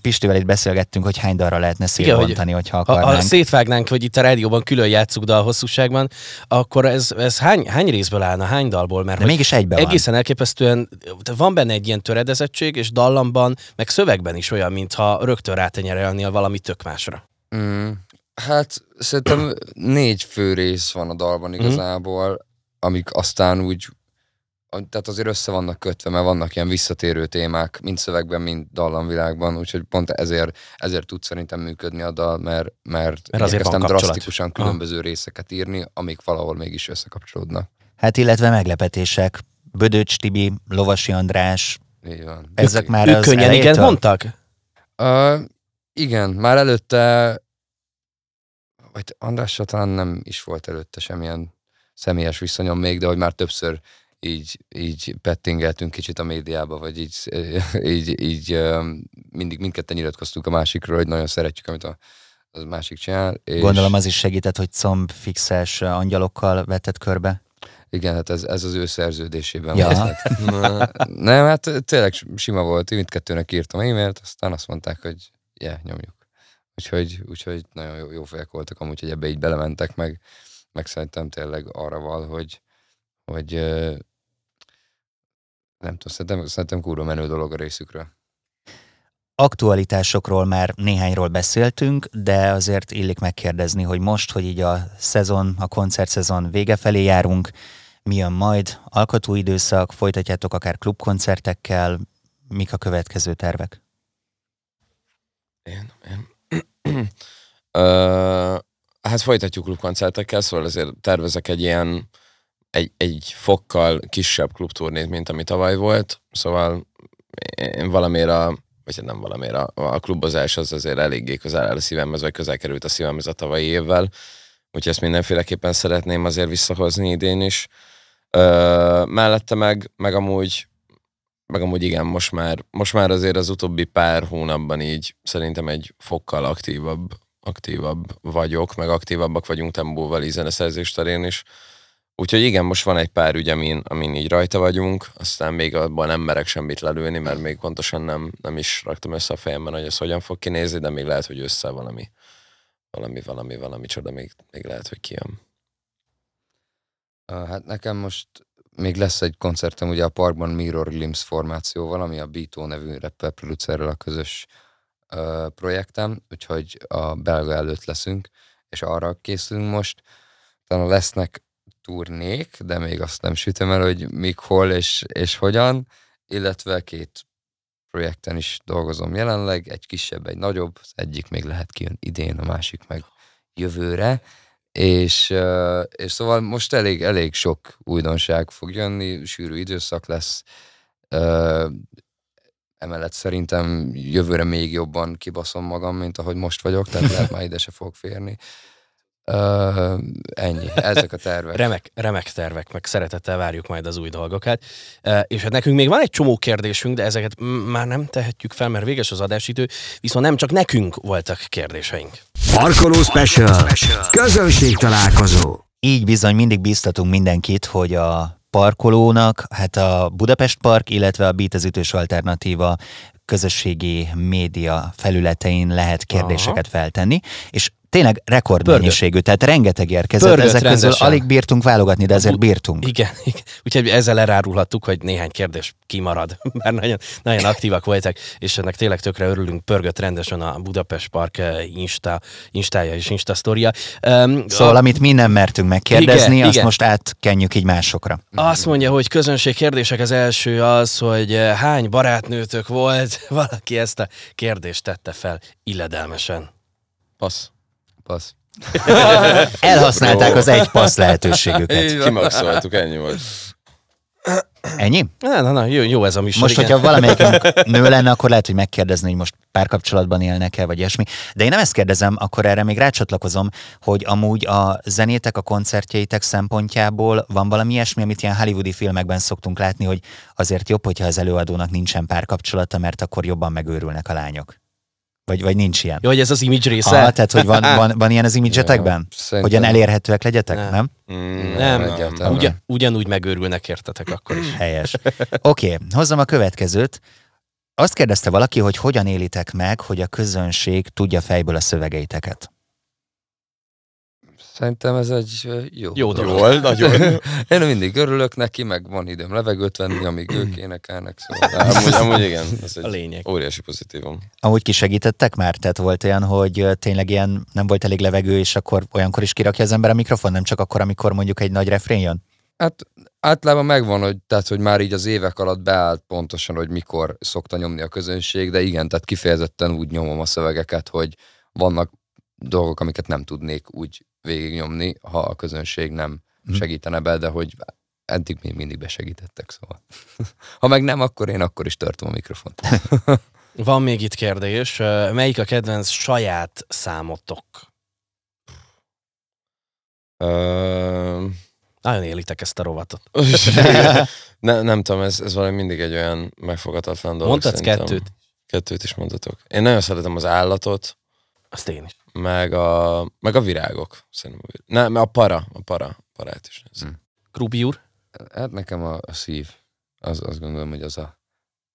Pistivel itt beszélgettünk, hogy hány dalra lehetne Igen, hogy hogyha Ha, akarnánk. ha szétvágnánk, hogy itt a rádióban külön játsszuk dal hosszúságban, akkor ez, ez hány, hány részből állna, hány dalból? Mert De mégis egybe van. egészen elképesztően, van benne egy ilyen töredezettség, és dallamban, meg szövegben is olyan, mintha rögtön rátenyerelnél valami tök másra. Mm, hát szerintem négy fő rész van a dalban igazából, amik aztán úgy, tehát azért össze vannak kötve, mert vannak ilyen visszatérő témák, mind szövegben, mind dallamvilágban, úgyhogy pont ezért, ezért tud szerintem működni a dal, mert, mert, Mert azért van kapcsolat. drasztikusan különböző részeket írni, amik valahol mégis összekapcsolódnak. Hát illetve meglepetések. Bödöcs Tibi, Lovasi András, Így van. ezek már ők az könnyen igen mondtak? Uh, igen, már előtte, vagy Andrással talán nem is volt előtte semmilyen személyes viszonyom még, de hogy már többször így, így pettingeltünk kicsit a médiába, vagy így, így, így mindig mindketten nyilatkoztunk a másikról, hogy nagyon szeretjük, amit a, az másik csinál. És Gondolom az is segített, hogy combfixes angyalokkal vetett körbe. Igen, hát ez, ez az ő szerződésében Ja. volt. Hát, nem, hát tényleg sima volt, mindkettőnek írtam e-mailt, aztán azt mondták, hogy yeah, nyomjuk. Úgyhogy, úgyhogy nagyon jó, jó fejek voltak amúgy, hogy ebbe így belementek, meg, meg szerintem tényleg arra val, hogy, hogy nem tudom, szerintem, szerintem kurva menő dolog a részükről. Aktualitásokról már néhányról beszéltünk, de azért illik megkérdezni, hogy most, hogy így a szezon, a koncertszezon vége felé járunk, mi jön majd? Alkotóidőszak, folytatjátok akár klubkoncertekkel, mik a következő tervek? Én, én. Ö, hát folytatjuk klubkoncertekkel, szóval azért tervezek egy ilyen egy, egy fokkal kisebb klubturnét, mint ami tavaly volt, szóval én valamire, vagy nem valamire, a, klubozás az azért eléggé közel áll a szívemhez, vagy közel került a szívemhez a tavalyi évvel, úgyhogy ezt mindenféleképpen szeretném azért visszahozni idén is. Ö, mellette meg, meg amúgy meg amúgy igen, most már, most már azért az utóbbi pár hónapban így szerintem egy fokkal aktívabb, aktívabb vagyok, meg aktívabbak vagyunk tempóval így zeneszerzés terén is. Úgyhogy igen, most van egy pár ügy, amin, amin így rajta vagyunk, aztán még abban nem merek semmit lelőni, mert még pontosan nem, nem is raktam össze a fejemben, hogy ez hogyan fog kinézni, de még lehet, hogy össze valami, valami, valami, valami csoda, még, még lehet, hogy kijön. Hát nekem most még lesz egy koncertem ugye a parkban Mirror Limbs formációval, ami a Bito nevű rapper producerrel a közös ö, projektem, úgyhogy a belga előtt leszünk, és arra készülünk most. Utána lesznek turnék, de még azt nem sütöm el, hogy mik, hol és, és hogyan, illetve két projekten is dolgozom jelenleg, egy kisebb, egy nagyobb, az egyik még lehet kijön idén, a másik meg jövőre, és, és szóval most elég, elég sok újdonság fog jönni, sűrű időszak lesz, emellett szerintem jövőre még jobban kibaszom magam, mint ahogy most vagyok, tehát lehet már ide se fog férni. Ö, ennyi, ezek a tervek. Remek, remek tervek, meg szeretettel várjuk majd az új dolgokat. E, és hát nekünk még van egy csomó kérdésünk, de ezeket m- már nem tehetjük fel, mert véges az adásidő, viszont nem csak nekünk voltak kérdéseink. Parkoló Special. Közönség találkozó. Így bizony mindig bíztatunk mindenkit, hogy a parkolónak, hát a Budapest Park, illetve a Beat az ütős alternatíva közösségi média felületein lehet kérdéseket Aha. feltenni, és tényleg rekordmennyiségű, tehát rengeteg érkezett, Pörgött ezek közül rendesen. alig bírtunk válogatni, de ezért bírtunk. Igen, igen. úgyhogy ezzel elárulhattuk, hogy néhány kérdés kimarad, mert nagyon, nagyon aktívak voltak, és ennek tényleg tökre örülünk, pörgött rendesen a Budapest Park eh, Insta, Instája és Insta sztoria. Um, Szóval, amit mi nem mertünk megkérdezni, Igen, azt igen. most átkenjük így másokra. Azt mondja, hogy közönség kérdések az első az, hogy eh, hány barátnőtök volt, valaki ezt a kérdést tette fel illedelmesen. Passz. Passz. Elhasználták az egy passz lehetőségüket. Kimaxoltuk, ennyi volt. Ennyi? Na, na, na, jó, jó ez a műsor. Most, igen. hogyha valamelyikünk nő lenne, akkor lehet, hogy megkérdezni, hogy most párkapcsolatban élnek-e, vagy ilyesmi. De én nem ezt kérdezem, akkor erre még rácsatlakozom, hogy amúgy a zenétek, a koncertjeitek szempontjából van valami ilyesmi, amit ilyen hollywoodi filmekben szoktunk látni, hogy azért jobb, hogyha az előadónak nincsen párkapcsolata, mert akkor jobban megőrülnek a lányok. Vagy, vagy nincs ilyen. Jó, hogy ez az image része? Ah, tehát, hogy van, van, van ilyen az imidzsetekben? Szerintem- Hogyan elérhetőek legyetek, Nem. nem? Mm, Nem, egyáltalán. Ugyan, ugyanúgy megőrülnek értetek akkor is. Helyes. Oké, okay, hozzam a következőt. Azt kérdezte valaki, hogy hogyan élitek meg, hogy a közönség tudja fejből a szövegeiteket. Szerintem ez egy jó. Jó dolog. Jól, nagyon. Én mindig örülök neki, meg van időm levegőt venni, amíg ők énekelnek, szóval. Amúgy, amúgy igen, ez A egy lényeg. óriási pozitívum. Amúgy kisegítettek már? Tehát volt olyan, hogy tényleg ilyen nem volt elég levegő, és akkor olyankor is kirakja az ember a mikrofon, nem csak akkor, amikor mondjuk egy nagy refrén jön? Hát általában megvan, hogy, tehát, hogy már így az évek alatt beállt pontosan, hogy mikor szokta nyomni a közönség, de igen, tehát kifejezetten úgy nyomom a szövegeket, hogy vannak dolgok, amiket nem tudnék úgy végignyomni, ha a közönség nem Mhm. segítene be, de hogy eddig még mindig besegítettek, szóval. ha meg nem, akkor én akkor is tartom a mikrofont. Van még itt kérdés. Melyik a kedvenc saját számotok? Ö, Nagyon élitek ezt a rovatot. ne, nem tudom, ez, ez valami mindig egy olyan megfogadatlan dolog. Szerintem. kettőt? Kettőt is mondhatok. Én nagyon szeretem az állatot, Azt én is. Meg a, meg a virágok. Szerintem a, nem, a para, a para, parát is. Ez. Hm. Krubi úr? Hát nekem a, a szív, az, azt gondolom, hogy az a,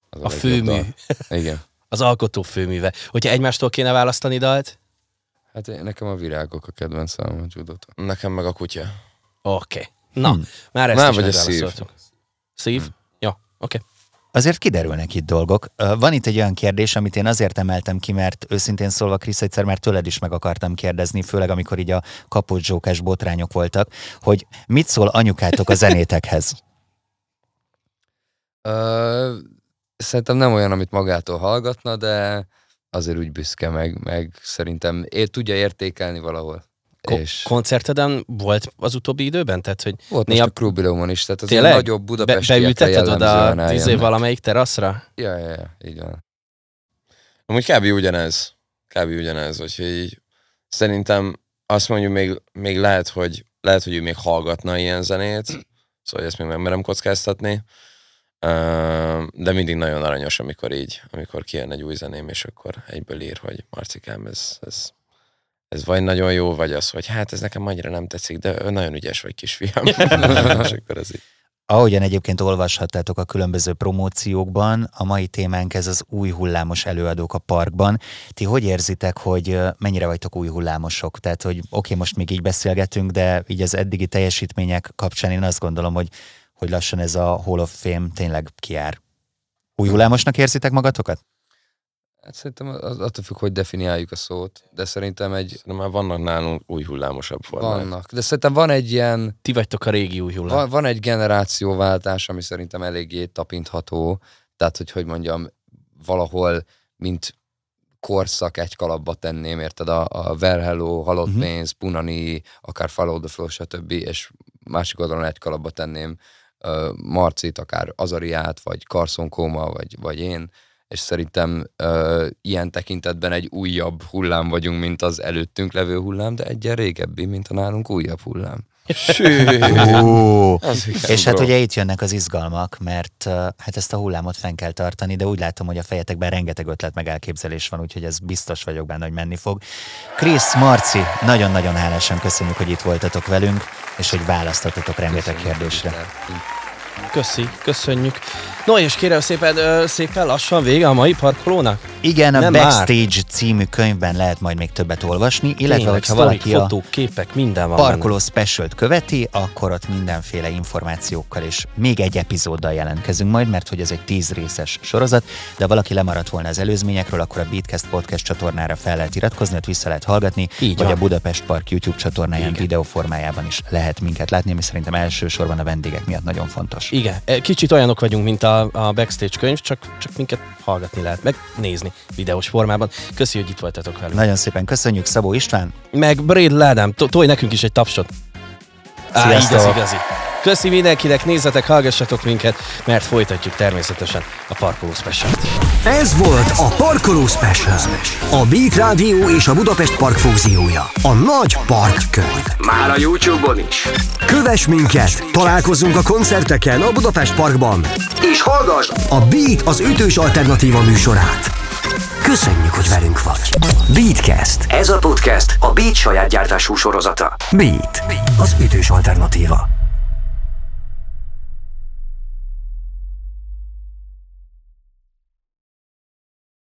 az A legjobb főmű. dal. Igen. Az alkotó főműve. Hogyha egymástól kéne választani dalt? Hát nekem a virágok a kedvenc számom a judótól. Nekem meg a kutya. Oké. Okay. Na, Hmm. már ezt Nem, is vagy a szív. Szív? Jó, oké. Okay. Azért kiderülnek itt dolgok. Van itt egy olyan kérdés, amit én azért emeltem ki, mert őszintén szólva, Krisz, egyszer már tőled is meg akartam kérdezni, főleg amikor így a kapocsókás botrányok voltak, hogy mit szól anyukátok a zenétekhez? Szerintem nem olyan, amit magától hallgatna, de azért úgy büszke meg, meg szerintem é, tudja értékelni valahol. Ko- és koncerteden volt az utóbbi időben? Tehát, hogy volt néha- most a Krubilómon is, tehát az Tényleg? nagyobb be, budapestiekre beülteted oda eljönnek. valamelyik teraszra? Ja, ja, ja, így van. Amúgy kb. ugyanez. Kb. ugyanez, úgyhogy így szerintem azt mondjuk még, még lehet, hogy lehet, hogy ő még hallgatna ilyen zenét, szóval ezt még nem merem kockáztatni, de mindig nagyon aranyos, amikor így, amikor kijön egy új zeném, és akkor egyből ír, hogy Marcikám, ez, ez, ez vagy nagyon jó, vagy az, hogy hát ez nekem annyira nem tetszik, de nagyon ügyes vagy kisfiam. és akkor ez így. Ahogyan egyébként olvashattátok a különböző promóciókban, a mai témánk ez az új hullámos előadók a parkban. Ti hogy érzitek, hogy mennyire vagytok új hullámosok? Tehát, hogy oké, okay, most még így beszélgetünk, de így az eddigi teljesítmények kapcsán én azt gondolom, hogy, hogy lassan ez a Hall of Fame tényleg kiár. Új hullámosnak érzitek magatokat? Hát szerintem az, attól függ, hogy definiáljuk a szót, de szerintem egy... De már vannak nálunk új hullámosabb formák. Vannak. De szerintem van egy ilyen... Ti vagytok a régi új hullám. Van, van egy generációváltás, ami szerintem eléggé tapintható, tehát hogy hogy mondjam, valahol, mint korszak egy kalapba tenném, érted? A, a Well Hello, Halott uh-huh. Pénz, Punani, akár Follow the Flow, stb. És másik oldalon egy kalapba tenném uh, Marcit, akár Azariát, vagy Carson Koma, vagy, vagy én, és szerintem uh, ilyen tekintetben egy újabb hullám vagyunk, mint az előttünk levő hullám, de egyen régebbi, mint a nálunk újabb hullám. Ó, és hát ugye itt jönnek az izgalmak, mert hát ezt a hullámot fenn kell tartani, de úgy látom, hogy a fejetekben rengeteg ötlet meg elképzelés van, úgyhogy ez biztos vagyok benne, hogy menni fog. Krisz, Marci, nagyon-nagyon hálásan köszönjük, hogy itt voltatok velünk, és hogy választottatok rengeteg kérdésre. Köszi, köszönjük. No, és kérem szépen, ö, szépen lassan vége a mai parkolónak. Igen, a Nem Backstage című könyvben lehet majd még többet olvasni, illetve Tényleg, hogyha valaki a fotók, képek, minden van parkoló specialt követi, akkor ott mindenféle információkkal és még egy epizóddal jelentkezünk majd, mert hogy ez egy tíz részes sorozat, de ha valaki lemaradt volna az előzményekről, akkor a Beatcast podcast csatornára fel lehet iratkozni, ott vissza lehet hallgatni, Így vagy van. a Budapest Park YouTube csatornáján Igen. videó formájában is lehet minket látni, ami szerintem elsősorban a vendégek miatt nagyon fontos. Igen, e, kicsit olyanok vagyunk, mint a, a backstage könyv, csak, csak minket hallgatni lehet, meg nézni videós formában. Köszi, hogy itt voltatok velünk. Nagyon szépen köszönjük, Szabó István, Meg Braid Ládám, to- tolj nekünk is egy tapsot. Á, Sziasztok! igazi. Köszi mindenkinek, nézzetek, hallgassatok minket, mert folytatjuk természetesen a Parkoló Special-t. Ez volt a Parkoló Special. A Beat Rádió és a Budapest Park fúziója. A nagy parkkönyv. Már a YouTube-on is. Kövess minket, találkozzunk a koncerteken a Budapest Parkban. És hallgass A Beat az ütős alternatíva műsorát. Köszönjük, hogy velünk vagy. Beatcast. Ez a podcast a Beat saját gyártású sorozata. Beat. Az ütős alternatíva.